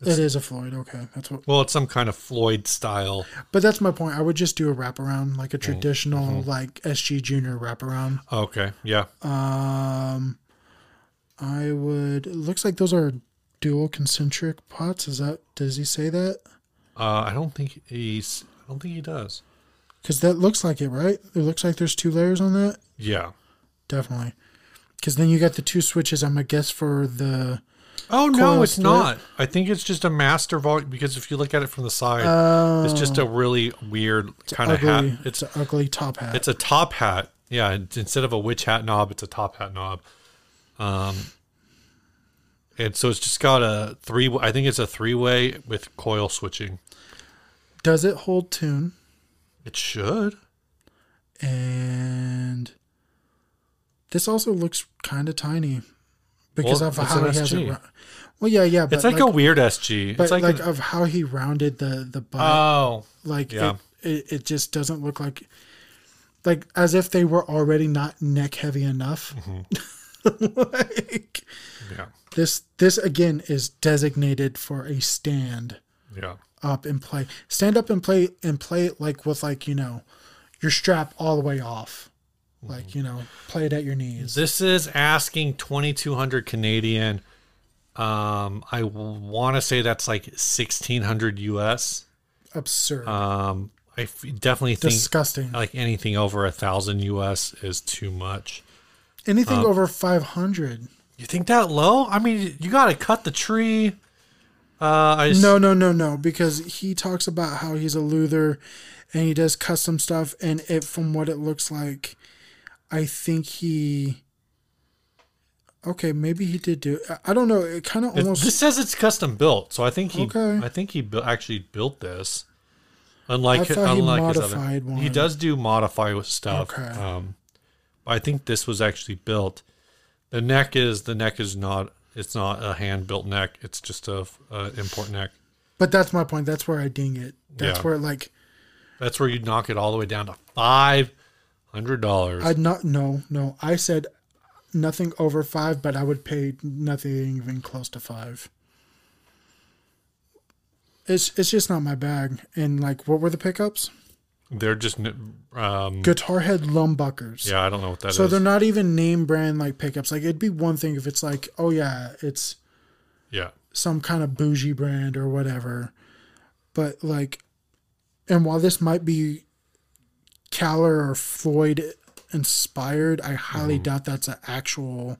it is a Floyd. Okay, that's what. Well, it's some kind of Floyd style. But that's my point. I would just do a wraparound, like a traditional, mm-hmm. like SG Junior wraparound. Okay, yeah. Um, I would. It looks like those are dual concentric pots. Is that? Does he say that? Uh, I don't think he's. I don't think he does. Because that looks like it, right? It looks like there's two layers on that. Yeah. Definitely. Because then you got the two switches. I'm gonna guess for the. Oh no, it's split? not. I think it's just a master volume because if you look at it from the side, Uh, it's just a really weird kind of hat. It's It's an ugly top hat. it's a top hat. Yeah, instead of a witch hat knob, it's a top hat knob. Um, and so it's just got a three. I think it's a three way with coil switching. Does it hold tune? It should. And this also looks kind of tiny because Well, of how he has it. SG. Well, yeah, yeah, but It's like, a weird SG. but It's like, like, an- of how he rounded the the butt. oh, like yeah. it, it, it just doesn't look like like as if they were already not neck heavy enough. Mm-hmm. like yeah, this this again is designated for a stand yeah. up and play. Stand up and play and play it like with like, you know, your strap all the way off. Like, you know, play it at your knees. This is asking 2200 Canadian. Um, I want to say that's like 1600 US. Absurd. Um, I f- definitely think Disgusting. like anything over a thousand US is too much. Anything uh, over 500. You think that low? I mean, you got to cut the tree. Uh, s- No, no, no, no, because he talks about how he's a luthier and he does custom stuff and it from what it looks like I think he Okay, maybe he did do I- I don't know, it kind of almost this says it's custom built, so I think he, Okay. I think he bu- actually built this. Unlike, thought he unlike his other, modified he does do modify with stuff. Okay. Um, I think this was actually built. The neck is the neck is not. It's not a hand built neck. It's just a, a import neck. But that's my point. That's where I ding it. That's Yeah. where like That's where you knock it all the way down to five Hundred dollars. I'd not no no. I said nothing over five, but I would pay nothing even close to five. It's it's just not my bag. And like, what were the pickups? They're just um, Guitar head lumbuckers. Yeah, I don't know what that so is. they're not even name brand like pickups. Like it'd be one thing if it's like, oh yeah, it's Yeah, some kind of bougie brand or whatever. But like, and while this might be Kahler or Floyd inspired, I highly Mm-hmm. doubt that's an actual.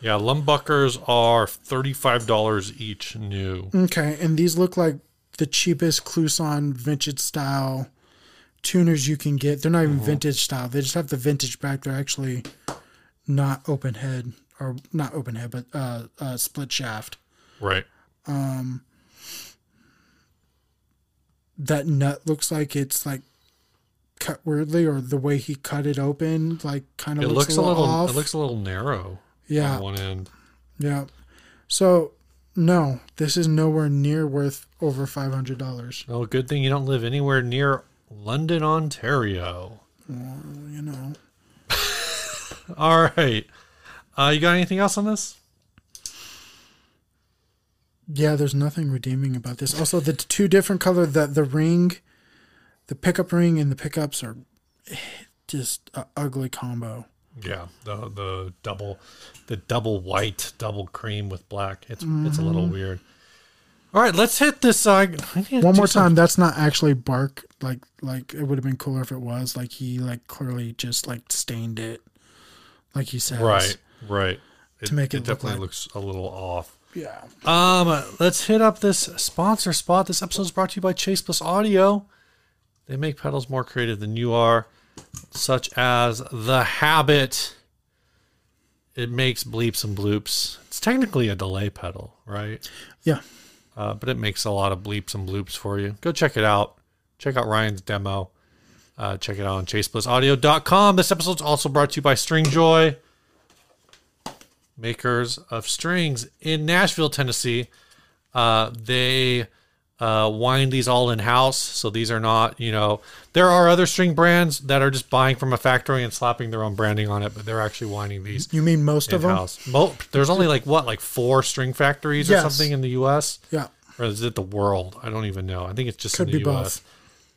yeah. Lumbuckers are thirty-five dollars each new. Okay, and these look like the cheapest Kluson vintage style tuners you can get. They're not Mm-hmm. even vintage style. They just have the vintage back. They're actually not open head or not open head, but uh, uh split shaft. Right. Um. That nut looks like it's like cut weirdly, or the way he cut it open, like kind of It looks, looks a little. off. It looks a little narrow. yeah, On one end. yeah. So no, this is nowhere near worth over five hundred dollars. Oh, good thing you don't live anywhere near London, Ontario. Well, You know. All right. Uh, you got anything else on this? Yeah, there's nothing redeeming about this. Also, the two different color, the the ring, the pickup ring, and the pickups are just a ugly combo. Yeah, the the double, the double white, double cream with black. It's it's a little weird. All right, let's hit this. Uh, I need One more some- time, that's not actually bark. Like like it would have been cooler if it was. Like he like clearly just like stained it, like he says. Right, right. To make it look definitely like- looks a little off. Yeah. Um, let's hit up this sponsor spot. This episode is brought to you by Chase Bliss Audio. They make pedals more creative than you are, such as the Habit. It makes bleeps and bloops. It's technically a delay pedal, right? Yeah. Uh, but it makes a lot of bleeps and bloops for you. Go check it out. Check out Ryan's demo. Uh, check it out on chaseblissaudio.com. This episode is also brought to you by Stringjoy, makers of strings in Nashville, Tennessee. Uh, they uh, wind these all in house. So these are not, you know, there are other string brands that are just buying from a factory and slapping their own branding on it, but they're actually winding these You mean most of them? house. Mo- there's only like what, like four string factories or something in the U.S. Yeah. or is it the world? I don't even know. I think it's just Could in the be U.S. both.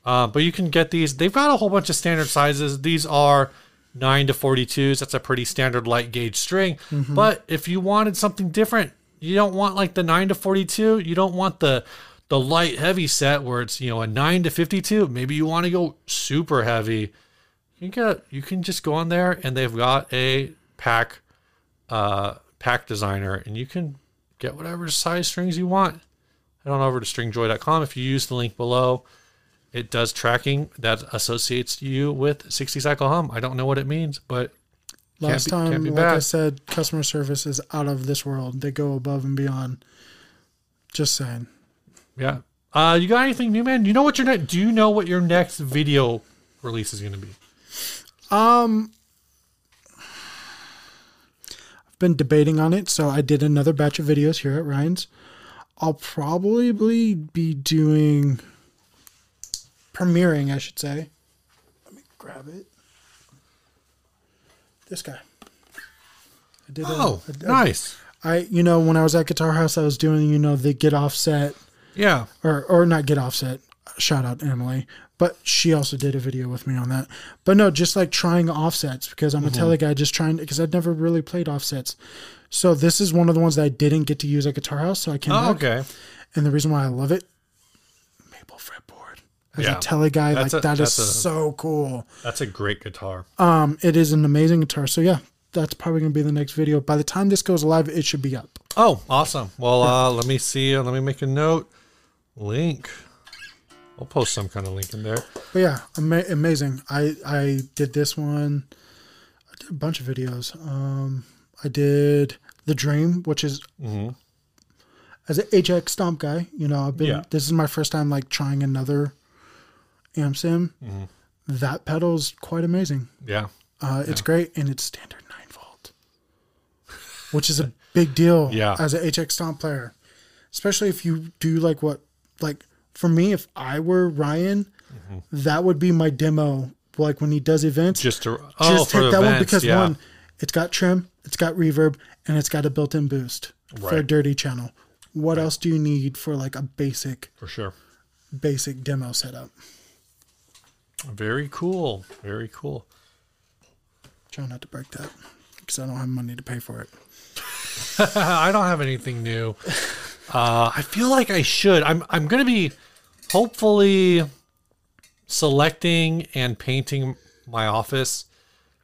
Uh, but you can get these. They've got a whole bunch of standard sizes. These are nine to forty-twos. That's a pretty standard light gauge string. Mm-hmm. But if you wanted something different, you don't want like the nine to forty-two. You don't want the the light heavy set where it's you know a nine to fifty-two. Maybe you want to go super heavy. You can you can just go on there and they've got a pack uh pack designer and you can get whatever size strings you want. Head on over to stringjoy.com. If you use the link below, it does tracking that associates you with 60 cycle hum. I don't know what it means, but Last be- time, like I said, customer service is out of this world. They go above and beyond. Just saying. Yeah. Uh, you got anything new, man? You know what your next? Do you know what your next video release is going to be? Um, I've been debating on it, so I did another batch of videos here at Ryan's. I'll probably be doing premiering, I should say. Let me grab it. This guy. I did. Oh, I did- nice. I, you know, when I was at Guitar House, I was doing, you know, the get offset Yeah. or or not get offset. Shout out Emily, but she also did a video with me on that. But no, just like trying offsets because I'm a tele guy, just trying because I'd never really played offsets. So this is one of the ones that I didn't get to use at Guitar House, so I came Oh, back. okay. And the reason why I love it, Maple fretboard. As Yeah. a tele guy, That's like a- that is a- so cool. That's a great guitar. Um, it is an amazing guitar. So yeah, that's probably gonna be the next video. By the time this goes live, it should be up. Oh, awesome. Well, uh, let me see. Let me make a note. Link. I'll post some kind of link in there. But yeah, ama- amazing. I I did this one. I did a bunch of videos. Um, I did the Dream, which is as an HX Stomp guy. You know, I've been. Yeah. This is my first time like trying another amp sim. That pedal's quite amazing. Yeah. Uh, It's great, and it's standard nine volt, which is a big deal. Yeah. as an HX Stomp player, especially if you do like what like for me, if I were Ryan, Mm-hmm. that would be my demo like when he does events. Just to oh just take that events, one because yeah. one, it's got trim, it's got reverb, and it's got a built-in boost for a dirty channel. What else do you need for like a basic for sure. basic demo setup? Very cool. Very cool. Try not to break that because I don't have money to pay for it. I don't have anything new. Uh, I feel like I should. I'm I'm gonna be hopefully selecting and painting my office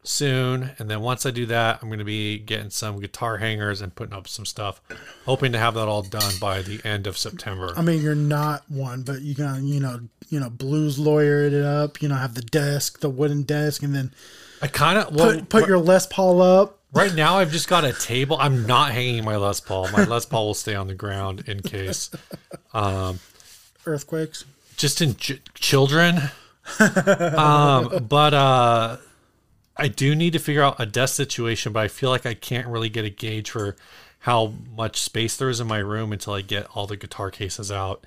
soon, and then once I do that, I'm gonna be getting some guitar hangers and putting up some stuff, hoping to have that all done by the end of September. I mean, you're not one, but you can, you know, you know, blues lawyer it up. You know, have the desk, the wooden desk, and then I kind of well, put put your Les Paul up. Right now, I've just got a table. I'm not hanging my Les Paul. My Les Paul will stay on the ground in case. Earthquakes. just in ch- children. um, but uh, I do need to figure out a desk situation. But I feel like I can't really get a gauge for how much space there is in my room until I get all the guitar cases out.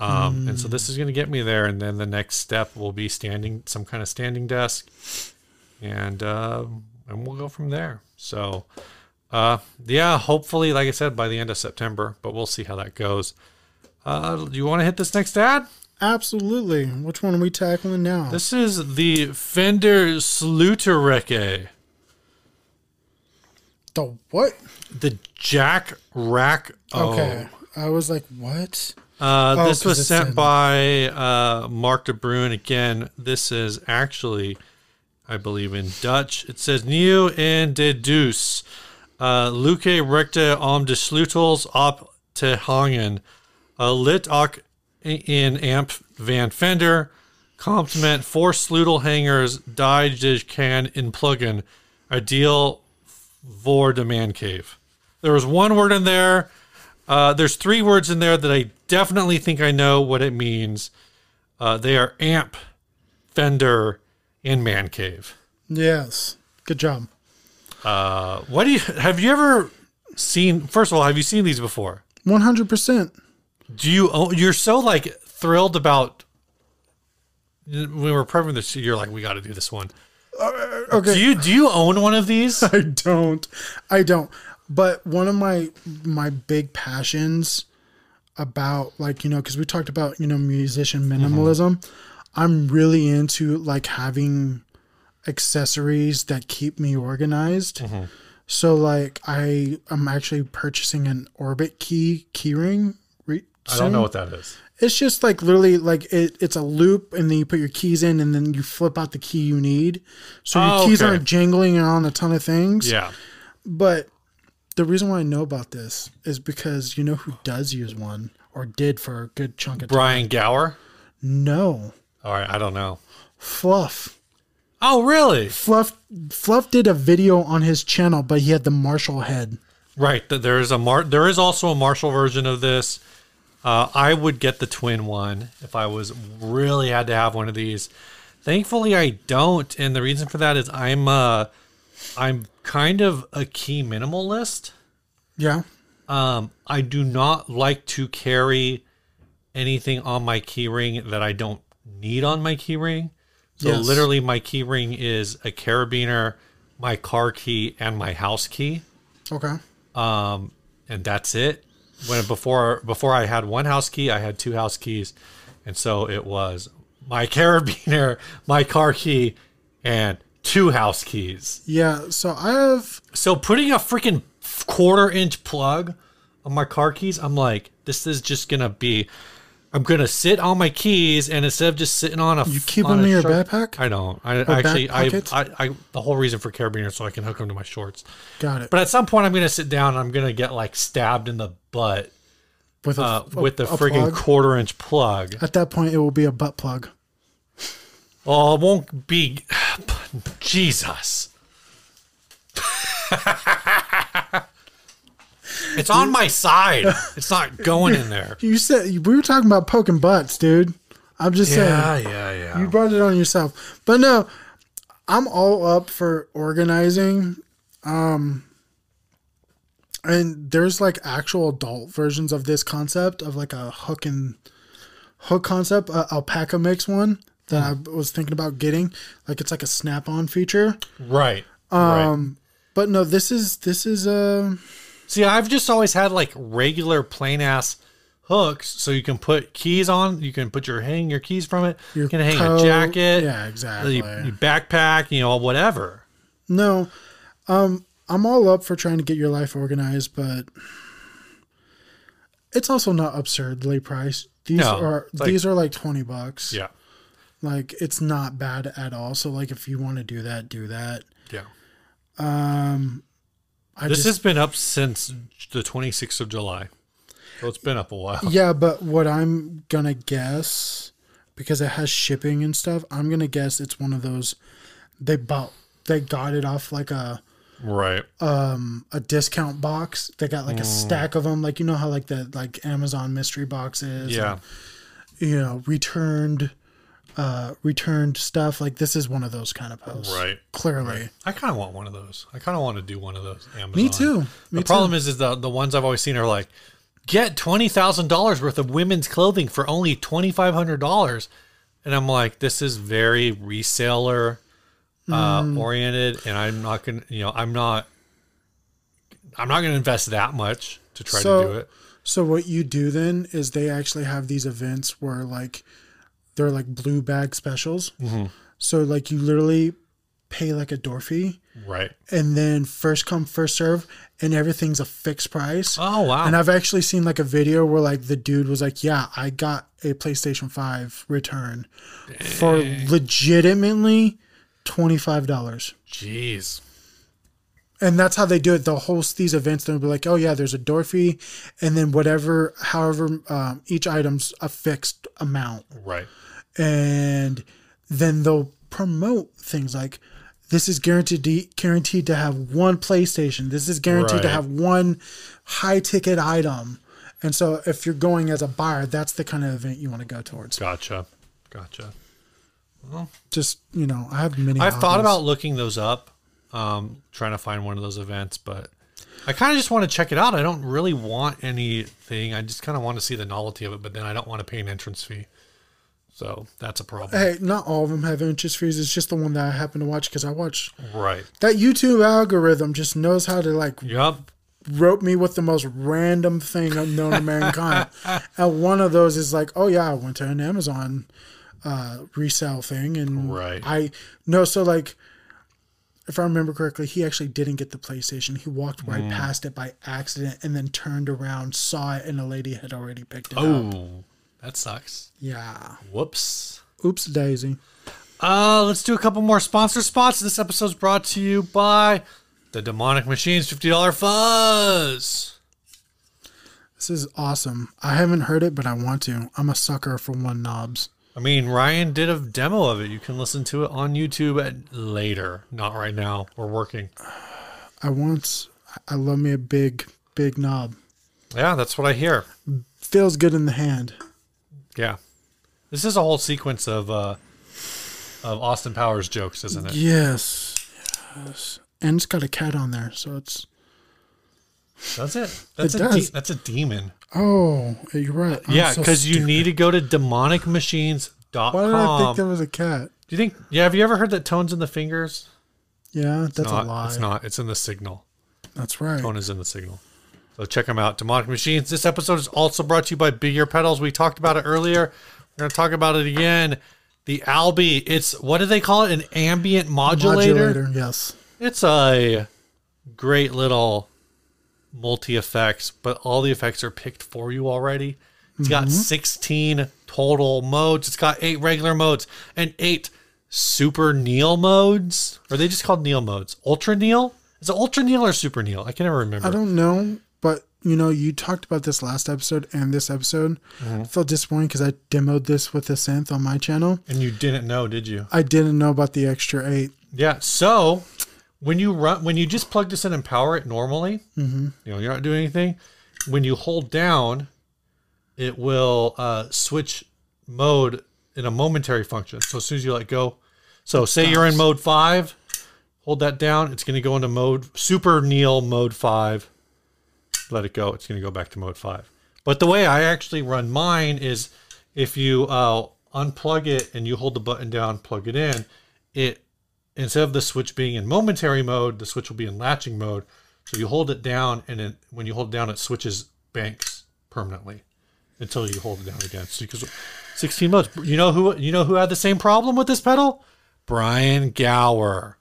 Um, And so this is going to get me there. And then the next step will be standing some kind of standing desk, and uh, and we'll go from there. So. Uh, yeah, hopefully, like I said, by the end of September, but we'll see how that goes. Uh, do you want to hit this next ad? Absolutely. Which one are we tackling now? This is the Fender Sluterrecke, the what? the Jack Rack. Okay. I was like, what? Uh, Oh, this was sent by uh, Mark de Bruin. Again, this is actually, I believe, in Dutch. It says Nieuw in de Deus. Uh, Luke rechte om de sleutels op te hangen. Uh, lit ook in amp van Fender. Compliment four sleutel hangers die je kan inpluggen. Ideal voor de man cave. There was one word in there. Uh, there's three words in there that I definitely think I know what it means. Uh, they are amp, Fender, and man cave. Yes. Good job. Uh, what do you have you ever seen? First of all, have you seen these before? 100%. Do you own, you're so like thrilled about when we were prepping this? You're like, we got to do this one. Okay. Do you do you own one of these? I don't. I don't. But one of my my big passions about like you know because we talked about you know musician minimalism, I'm really into like having accessories that keep me organized. Mm-hmm. So like I I'm actually purchasing an Orbitkey keyring. Re- I don't know what that is. It's just like literally like it, it's a loop, and then you put your keys in, and then you flip out the key you need. So your Oh, keys okay. aren't jingling on a ton of things. Yeah. But the reason why I know about this is because you know who does use one or did for a good chunk of time. Brian Gower. No, All right, I don't know. Fluff. Oh, really? Fluff. Fluff did a video on his channel, but he had the Marshall head. Right. th- There is a Mar- There is also a Marshall version of this. Uh, I would get the twin one if I was really had to have one of these. Thankfully, I don't, and the reason for that is I'm uh, I'm kind of a key minimalist. Yeah. Um, I do not like to carry anything on my keyring that I don't need on my keyring. So Yes. literally, my keyring is a carabiner, my car key, and my house key Okay. um, and that's it. When before before I had one house key, I had two house keys, and so it was my carabiner, my car key, and two house keys. Yeah. So I have. So putting a freaking quarter inch plug on my car keys, I'm like, this is just gonna be. I'm gonna sit on my keys, and instead of just sitting on a, You keep them in your sharp- backpack? I don't. I actually, I. I, I, the whole reason for carabiner is so I can hook them to my shorts. Got it. But at some point, I'm gonna sit down and I'm gonna get like stabbed in the butt With a, uh, with the a friggin' plug. quarter inch plug. At that point, it will be a butt plug. Oh, it won't be. Jesus. it's on my side. It's not going in there. You said we were talking about poking butts, dude. I'm just saying. yeah, yeah. yeah. You brought it on yourself. But no, I'm all up for organizing. Um and there's like actual adult versions of this concept of like a hook and hook concept. Uh, Alpaca makes one. that I was thinking about getting. Like it's like a snap-on feature. Right. right. Um, but no, this is this is uh See, I've just always had like regular plain ass hooks, so you can put keys on. You can put your hang your keys from it. you can hang coat- a jacket. Yeah, exactly. You, you backpack. You know, whatever. No, um, I'm all up for trying to get your life organized, but it's also not absurdly priced. These No, are like- these are like twenty bucks. Yeah. Like it's not bad at all. So like if you want to do that, do that. Yeah. Um, I This just, has been up since the 26th of July. So it's been up a while. yeah, but what I'm gonna guess because it has shipping and stuff, I'm gonna guess it's one of those they bought they got it off like a Right. um a discount box. They got Mm. like a stack of them, like you know how like the like Amazon mystery boxes. Yeah. and, you know returned, uh returned stuff. Like this is one of those kind of posts. Right. Clearly. I kind of want one of those. I kind of want to do one of those. Amazon. Me too. Me the too. problem is, is the the ones I've always seen are like, get twenty thousand dollars worth of women's clothing for only twenty five hundred dollars, and I'm like, this is very reseller uh, Mm. oriented, and I'm not gonna, you know, I'm not, I'm not gonna invest that much to try So- to do it. So what you do then is they actually have these events where like they're like blue bag specials. Mm-hmm. So like you literally pay like a door fee Right. and then first come first serve and everything's a fixed price. Oh wow. And I've actually seen like a video where like the dude was like, "Yeah, I got a PlayStation 5 return for legitimately $25." Jeez. And that's how they do it. They'll host these events. They'll be like, "Oh yeah, there's a door fee, and then whatever, however, um, each item's a fixed amount." Right. And then they'll promote things like this is guaranteed to, guaranteed to have one PlayStation. This is guaranteed to have one high ticket item. And so if you're going as a buyer, that's the kind of event you want to go towards. Gotcha. Gotcha. Just, you know, I have many I've thought about looking those up, um, trying to find one of those events, but I kind of just want to check it out. I don't really want anything. I just kind of want to see the novelty of it, but then I don't want to pay an entrance fee. So that's a problem. Hey, not all of them have interest fees. It's just the one that I happen to watch because I watch Right. that YouTube algorithm just knows how to like Yup. rope me with the most random thing known to mankind. and one of those is like, oh yeah, I went to an Amazon uh, resale thing, and Right. I no, so like, if I remember correctly, he actually didn't get the PlayStation. He walked right Mm. past it by accident, and then turned around, saw it, and a lady had already picked it up. That sucks. Yeah. Whoops. Oops, Daisy. Uh, let's do a couple more sponsor spots. This episode's brought to you by the Demonic Machines $50 Fuzz. This is awesome. I haven't heard it, but I want to. I'm a sucker for one knobs. I mean, Ryan did a demo of it. You can listen to it on YouTube at later, not right now. We're working. I want. I love me a big, big knob. Yeah, that's what I hear. Feels good in the hand. Yeah. This is a whole sequence of uh of Austin Powers jokes, isn't it? Yes. Yes. And it's got a cat on there, so it's Does it? That's It a does. that's a demon. oh, you're right. I'm yeah, so because you stupid. need to go to demonicmachines.com. Why did I think there was a cat? Do you think yeah, have you ever heard that tones in the fingers? Yeah, that's not, a lie. It's not. It's in the signal. That's right. Tone is in the signal. So check them out. Demonic Machines. This episode is also brought to you by Big Ear Pedals. We talked about it earlier. We're going to talk about it again. The Albi. It's what do they call it? An ambient modulator. Yes. It's a great little multi effects, but all the effects are picked for you already. It's got mm-hmm. 16 total modes. It's got eight regular modes and eight super Neil modes. Are they just called Neil modes? Ultra Neil? Is it Ultra Neil or Super Neil? I can never remember. I don't know, but you know, you talked about this last episode and this episode. Mm-hmm. I felt disappointed because I demoed this with a synth on my channel. and you didn't know, did you? I didn't know about the extra eight. Yeah. So when you run, when you just plug this in and power it normally, you know, you're not doing anything. When you hold down, it will uh, switch mode in a momentary function. So as soon as you let go, so say you're in mode five, hold that down. It's going to go into mode super Neil mode five. Let it go. It's going to go back to mode five. But the way I actually run mine is if you uh, unplug it and you hold the button down, plug it in, it instead of the switch being in momentary mode, the switch will be in latching mode. So you hold it down, and then when you hold it down, it switches banks permanently until you hold it down again. So because 16 modes. You know who you know who had the same problem with this pedal? Brian Gower.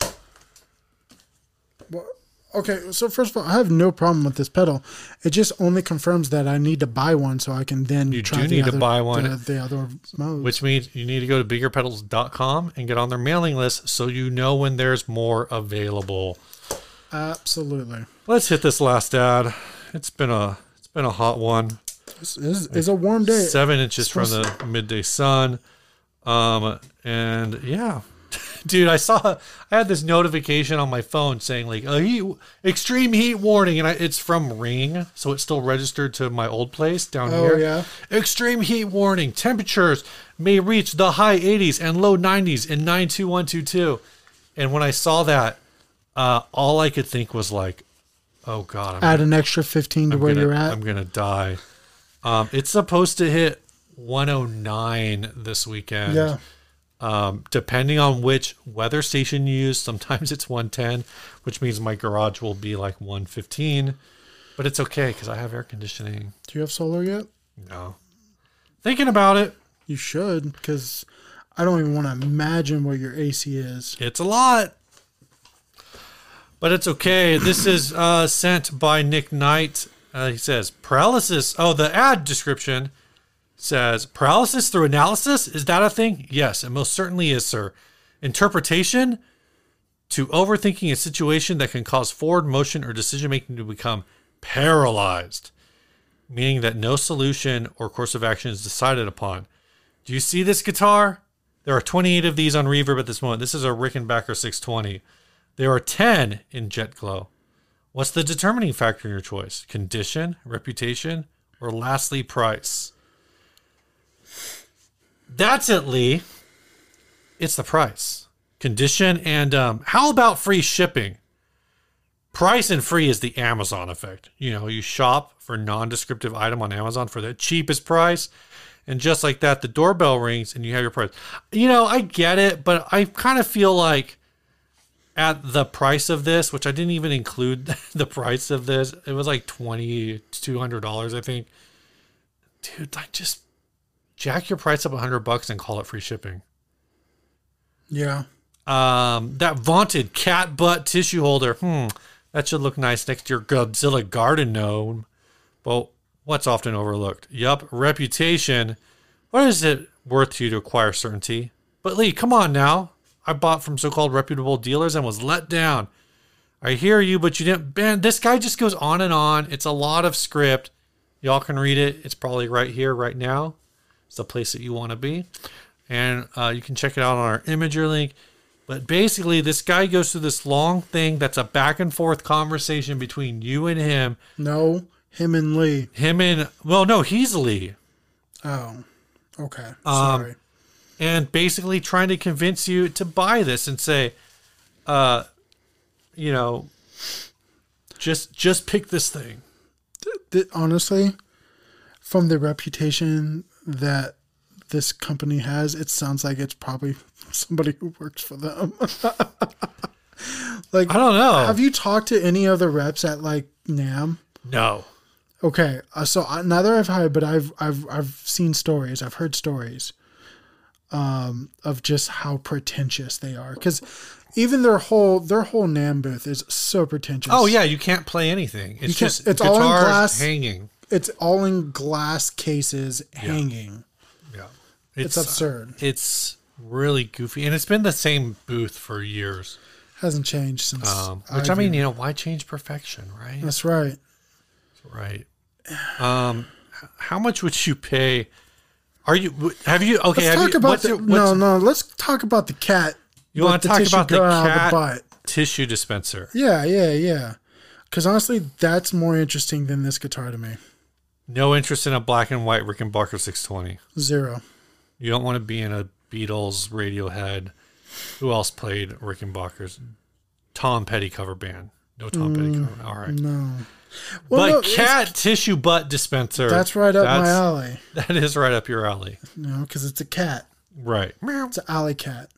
Okay, so first of all, I have no problem with this pedal. It just only confirms that I need to buy one so I can then You try do the need to buy one. The, the other modes. Which means you need to go to bigearpedals.com and get on their mailing list so you know when there's more available. Absolutely. Let's hit this last ad. It's been a it's been a hot one. This is, is a warm day. Seven inches from the midday sun. Um and yeah. Dude, I saw I had this notification on my phone saying like a heat extreme heat warning and I, it's from Ring, so it's still registered to my old place down here. Oh, here. yeah. Extreme heat warning. Temperatures may reach the high 80s and low 90s in 92122. And when I saw that, uh, all I could think was like, oh God, I'm, Add an extra 15 to I'm where gonna, you're at. I'm going to die. Um, it's supposed to hit 109 this weekend. yeah. Um, depending on which weather station you use, sometimes it's 110, which means my garage will be like 115. But it's okay because I have air conditioning. Do you have solar yet? No. Thinking about it. You should, because I don't even want to imagine what your AC is. It's a lot. But it's okay. This is uh, sent by Nick Knight. Uh, he says paralysis. Oh, the ad description says paralysis through analysis. Is that a thing? Yes, it most certainly is, sir. Interpretation to overthinking a situation that can cause forward motion or decision making to become paralyzed, meaning that no solution or course of action is decided upon. Do you see this guitar? There are 28 of these on Reverb at this moment. This is a Rickenbacker 620. There are 10 in Jetglo. What's the determining factor in your choice? Condition, reputation, or lastly, price? That's it, Lee. It's the price. Condition and um, how about free shipping? Price and free is the Amazon effect. You know, you shop for non-descriptive item on Amazon for the cheapest price, and just like that, the doorbell rings and you have your price. You know, I get it, but I kind of feel like at the price of this, which I didn't even include the price of this, it was like twenty two hundred dollars, I think. Dude, like just jack your price up a hundred bucks and call it free shipping. Yeah. Um, that vaunted cat butt tissue holder. Hmm, that should look nice next to your Godzilla garden gnome. But what's often overlooked? Yup, reputation. What is it worth to you to acquire certainty? But Lee, come on now. I bought from so-called reputable dealers and was let down. I hear you, but you didn't. Man, this guy just goes on and on. It's a lot of script. Y'all can read it. It's probably right here, right now. It's the place that you want to be, and uh, you can check it out on our Imgur link. But basically, this guy goes through this long thing that's a back and forth conversation between you and him. No, him and Lee. Him and, well, no, he's Lee. Oh, okay. Um, Sorry. And basically trying to convince you to buy this and say, uh, you know, just just pick this thing. Th- honestly, from the reputation that this company has, it sounds like it's probably somebody who works for them. like, I don't know. have you talked to any of the reps at like NAMM? no. Okay, uh, so I, neither I've had, but I've I've I've seen stories. I've heard stories, um, of just how pretentious they are. Because even their whole their whole NAMM booth is so pretentious. Oh yeah, you can't play anything. It's just it's all in glass. hanging. It's all in glass cases hanging. Yeah, It's, absurd. It's really goofy, and it's been the same booth for years. Hasn't changed since. Um, which I, agree. mean, you know, why change perfection, right? that's right. Right. Um, how much would you pay? Are you? Have you? Okay. Let's have talk you, about what's the, your- no, no. Let's talk about the cat. You want to talk about the going out of cat butt. tissue dispenser? Yeah, yeah, yeah. Because honestly, that's more interesting than this guitar to me. No interest in a black and white Rick Rickenbacker 620. Zero. You don't want to be in a Beatles, Radiohead. Who else played Rick and Rickenbackers? Tom Petty cover band. No Tom Petty cover. All right. Mm, No. Well, but no, cat tissue butt dispenser. That's right up my alley. That is right up your alley. Know, because it's a cat. Right. It's an alley cat.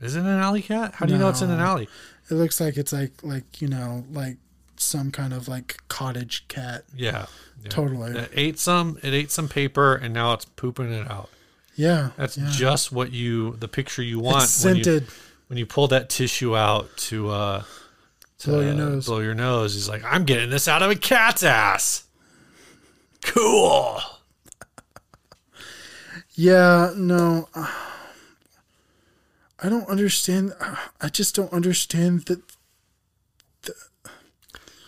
Is it an alley cat? How do you know it's in an alley? It looks like it's like like you know like some kind of like cottage cat. Yeah. Yeah. Totally. It ate some. It ate some paper, and now it's pooping it out. Yeah. That's yeah. just what you the picture you want It's when you, scented. when you pull that tissue out to uh to Blow your nose. Blow your nose. He's like, I'm getting this out of a cat's ass. Cool. Yeah, no. I don't understand. I just don't understand that.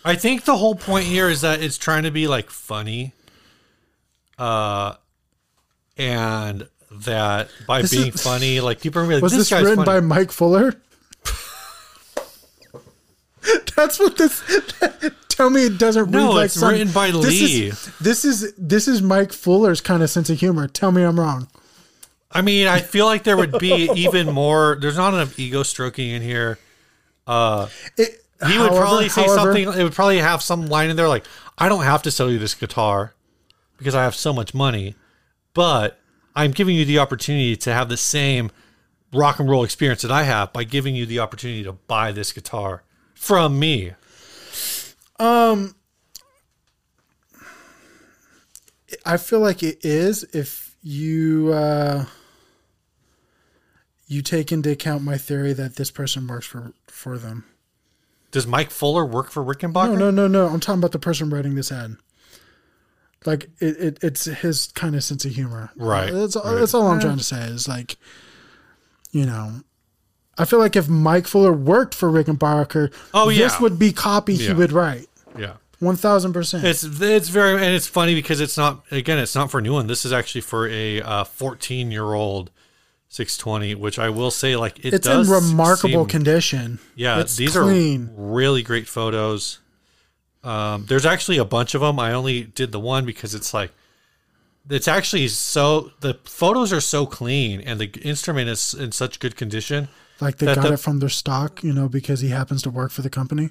I think the whole point here is that it's trying to be like funny. Uh and that by This being is- funny, like people are gonna be like, Was this, this, guy's written funny. by Mike Fuller? That's what this. Tell me it doesn't read No, like it's some- written by this Lee. Is, this is this is Mike Fuller's kind of sense of humor. Tell me I'm wrong. I mean, I feel like there would be even more. There's not enough ego stroking in here. It, He would however- probably say however, something. It would probably have some line in there like, "I don't have to sell you this guitar because I have so much money, but I'm giving you the opportunity to have the same rock and roll experience that I have by giving you the opportunity to buy this guitar from me." Um, I feel like it is if you uh, you take into account my theory that this person works for for them. Does Mike Fuller work for Rickenbacker? No, no, no, no. I'm talking about the person writing this ad. Like it, it it's his kind of sense of humor. Right, That's, right. that's all I'm trying to say is like, you know, I feel like if Mike Fuller worked for Rickenbacker, Oh, this yeah. would be copy Yeah. he would write. Yeah. One thousand percent. It's it's very and it's funny because it's not again it's not for a new one. This is actually for a uh, 14 year old 620, which I will say like it It's in remarkable seem- condition. Yeah, it's these clean. are really great photos. Um, there's actually a bunch of them. I only did the one because it's like it's actually so the photos are so clean and the instrument is in such good condition. Like they got the- it from their stock, you know, because he happens to work for the company.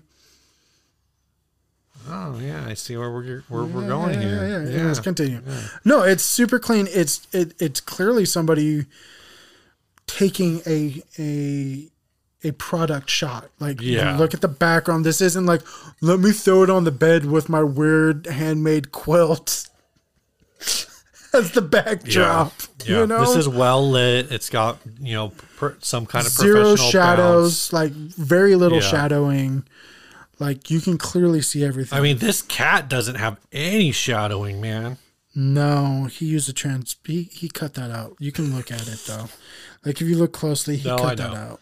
Oh yeah, I see where we're where we're going yeah, here. Yeah, yeah, yeah. Let's continue. No, it's super clean. It's it, it's clearly somebody taking a a a product shot. Like, Yeah. look at the background. This isn't like let me throw it on the bed with my weird handmade quilt as the backdrop. Yeah, You know, this is well lit. It's got you know per, some kind of zero professional shadows, bounce. like very little Yeah. shadowing. Like you can clearly see everything. I mean, this cat doesn't have any shadowing, man. No, he used a trans. He, he cut that out. You can look at it though. Like if you look closely, he No, cut that out.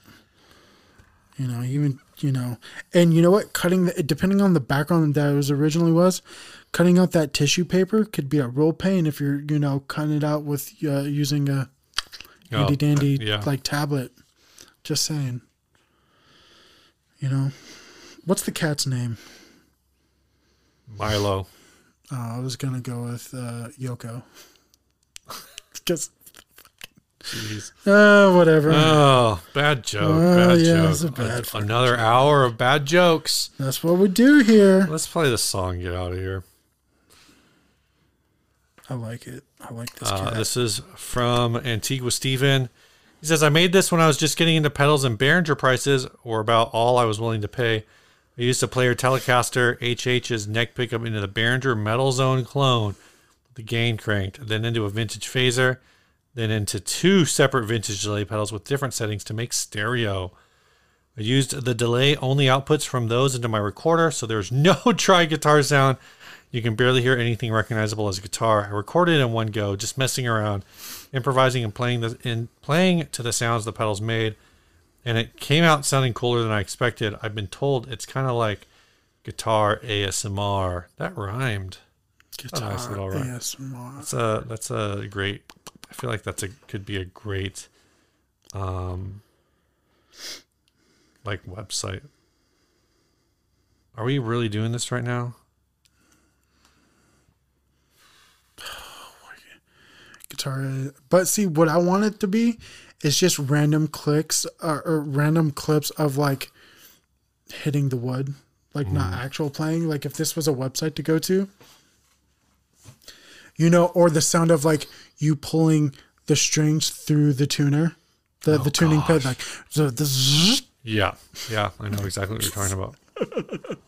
You know, even you know, and you know what? Cutting the depending on the background that it was originally was, cutting out that tissue paper could be a real pain if you're you know cutting it out with uh, using a Oh, handy dandy yeah. like tablet. Just saying. You know, what's the cat's name? Milo. Uh, I was gonna go with uh, Yoko. Just Jeez. uh, whatever. Oh, bad joke. Oh, bad yeah, joke. it's a bad fucking Another hour of bad jokes. That's what we do here. Let's play the song. Get out of here. I like it. I like this Uh, this is from Antigua Stephen. He says, I made this when I was just getting into pedals and Behringer prices were about all I was willing to pay. I used a player Telecaster HH's neck pickup into the Behringer Metal Zone clone, with the gain cranked, then into a vintage phaser, then into two separate vintage delay pedals with different settings to make stereo. I used the delay only outputs from those into my recorder, so there's no dry guitar sound. You can barely hear anything recognizable as a guitar. I recorded in one go, just messing around, improvising and playing the in playing to the sounds the pedals made, and it came out sounding cooler than I expected. I've been told it's kind of like guitar ASMR. That rhymed. Guitar nice little. ASMR. That's a that's a great. I feel like that's a could be a great, um, like website. Are we really doing this right now? Guitar. But see, what I want it to be is just random clicks or, or random clips of like hitting the wood, like not actual playing. Like if this was a website to go to, you know, or the sound of like you pulling the strings through the tuner, the oh, the tuning pad, like so the zzz, Yeah, yeah, I know exactly what you're talking about.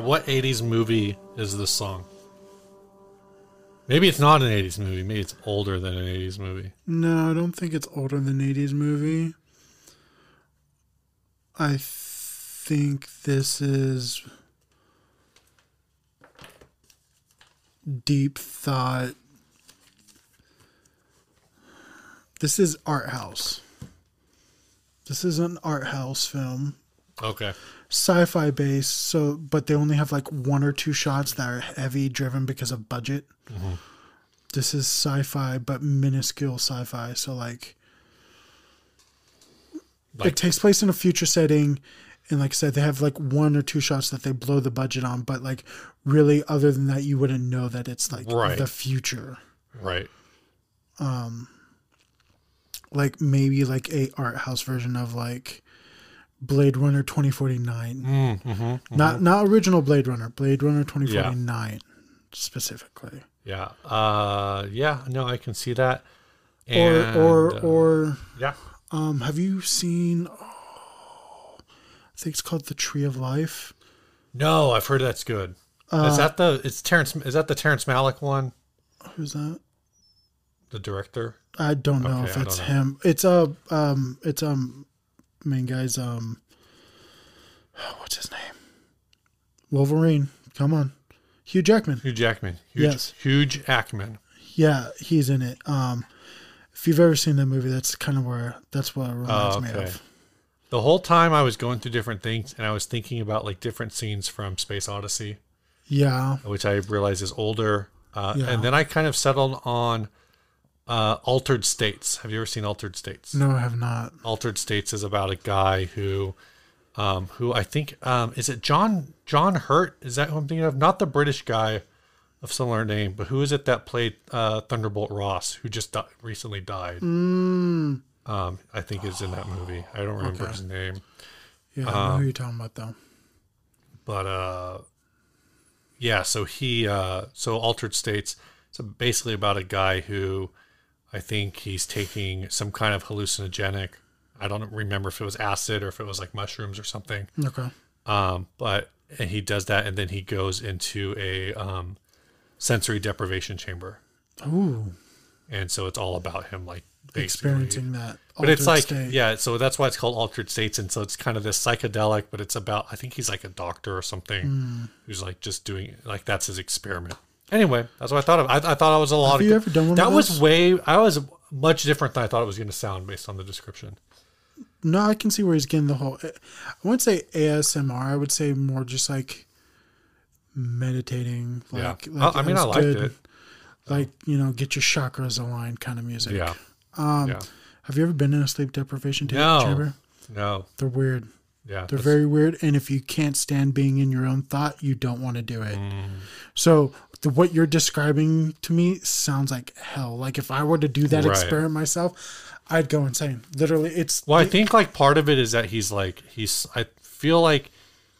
right, what 80s movie is this song? Maybe it's not an 80s movie. Maybe it's older than an 80s movie. No, I don't think it's older than 80s movie. I think this is deep thought. This is art house. This is an art house film, Okay. Sci-fi based. So, but they only have like one or two shots that are heavy driven because of budget. This is sci-fi, but minuscule sci-fi. So, like, Like it takes place in a future setting and like i said they have like one or two shots that they blow the budget on but like really other than that you wouldn't know that it's like Right. the future right. Um like maybe like a art house version of like blade runner 2049 Mm, mm-hmm, not not original blade runner blade runner 2049 specifically Yeah. Uh. Yeah. No, I can see that. or And, or uh, or yeah. um have you seen oh, i think it's called the tree of life No, I've heard that's good. Uh, is that the? It's Terrence. Is that the Terrence Malick one? who's that The director. I don't know Okay, if it's know. him. It's a um it's um main guy's um what's his name? Wolverine. Come on. Hugh Jackman. Hugh Jackman. Huge, Yes. Huge Ackman. Yeah, he's in it. Um if you've ever seen that movie, that's kind of where that's what it reminds Oh, me of. The whole time I was going through different things, and I was thinking about like different scenes from Space Odyssey, Yeah. which I realize is older. Uh, Yeah. And then I kind of settled on uh, Altered States. Have you ever seen Altered States? No, I have not. Altered States is about a guy who, um, who I think um, is it John John Hurt? Is that who I'm thinking of? Not the British guy of similar name, but who is it that played uh, Thunderbolt Ross, who just di- recently died? Mm, Um, I think is in that movie. I don't remember Okay. his name, yeah, I Um, know who you're talking about though. but uh, yeah. So he, uh, so Altered States. So basically about a guy who, I think he's taking some kind of hallucinogenic. I don't remember if it was acid or if it was like mushrooms or something. Okay. Um, but and he does that, and then he goes into a um, sensory deprivation chamber, Ooh, and so it's all about him like basically. experiencing that. But it's like state. yeah, so that's why it's called altered states, and so it's kind of this psychedelic, but it's about I think he's like a doctor or something Hmm. who's like just doing like that's his experiment. Anyway, that's what I thought of. I, I thought I was a lot Have of you ever done one of that was way I was much different than I thought it was going to sound based on the description. No, I can see where he's getting the whole. I wouldn't say ASMR. I would say more just like meditating. Like, yeah, like I, I mean I liked good, it. Like you know, get your chakras aligned kind of music. Yeah, Um, yeah. Have you ever been in a sleep deprivation No. chamber? No, They're weird. yeah, They're very weird. And if you can't stand being in your own thought, you don't want to do it. Mm. So the, what you're describing to me sounds like hell. Like if I were to do that Right. experiment myself, I'd go insane. Literally, it's Well, I think like part of it is that he's like he's. I feel like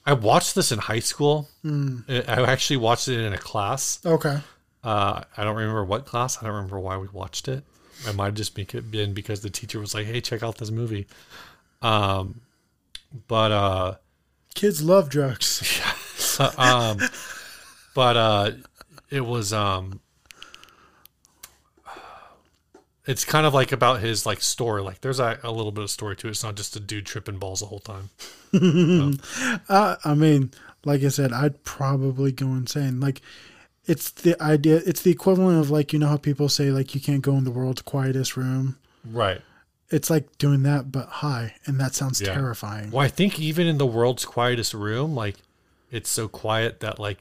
I watched this in high school. Hmm. I actually watched it in a class. okay. Uh, I don't remember what class. I don't remember why we watched it. It might have just be- been because the teacher was like, "Hey, check out this movie." Um, but uh, Kids love drugs. um, but uh, it was um, it's kind of like about his like story. Like, there's a, a little bit of story to it. It's not just a dude tripping balls the whole time. Uh, I mean, like I said, I'd probably go insane. Like, it's the idea. It's the equivalent of like you know how people say like you can't go in the world's quietest room. Right. It's like doing that, but high, and that sounds Yeah. terrifying. Well, I think even in the world's quietest room, like it's so quiet that like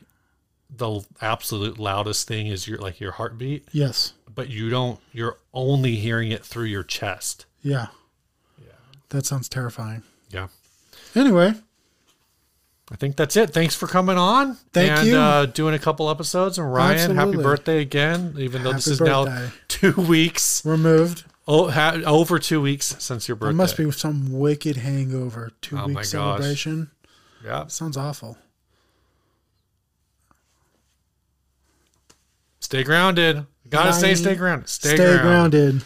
the absolute loudest thing is your like your heartbeat, Yes. but you don't. You're only hearing it through your chest. Yeah. Yeah. That sounds terrifying. Yeah. Anyway, I think that's it. Thanks for coming on. Thank and, you. Uh, doing a couple episodes. And Ryan, happy birthday again. Even though this Happy is now two weeks, removed. oh, ha- over two weeks since your birthday. There must be some wicked hangover. Two Oh week celebration. Yeah. Sounds awful. Stay grounded. Gotta stay, Bye. stay grounded. Stay, Stay grounded. grounded.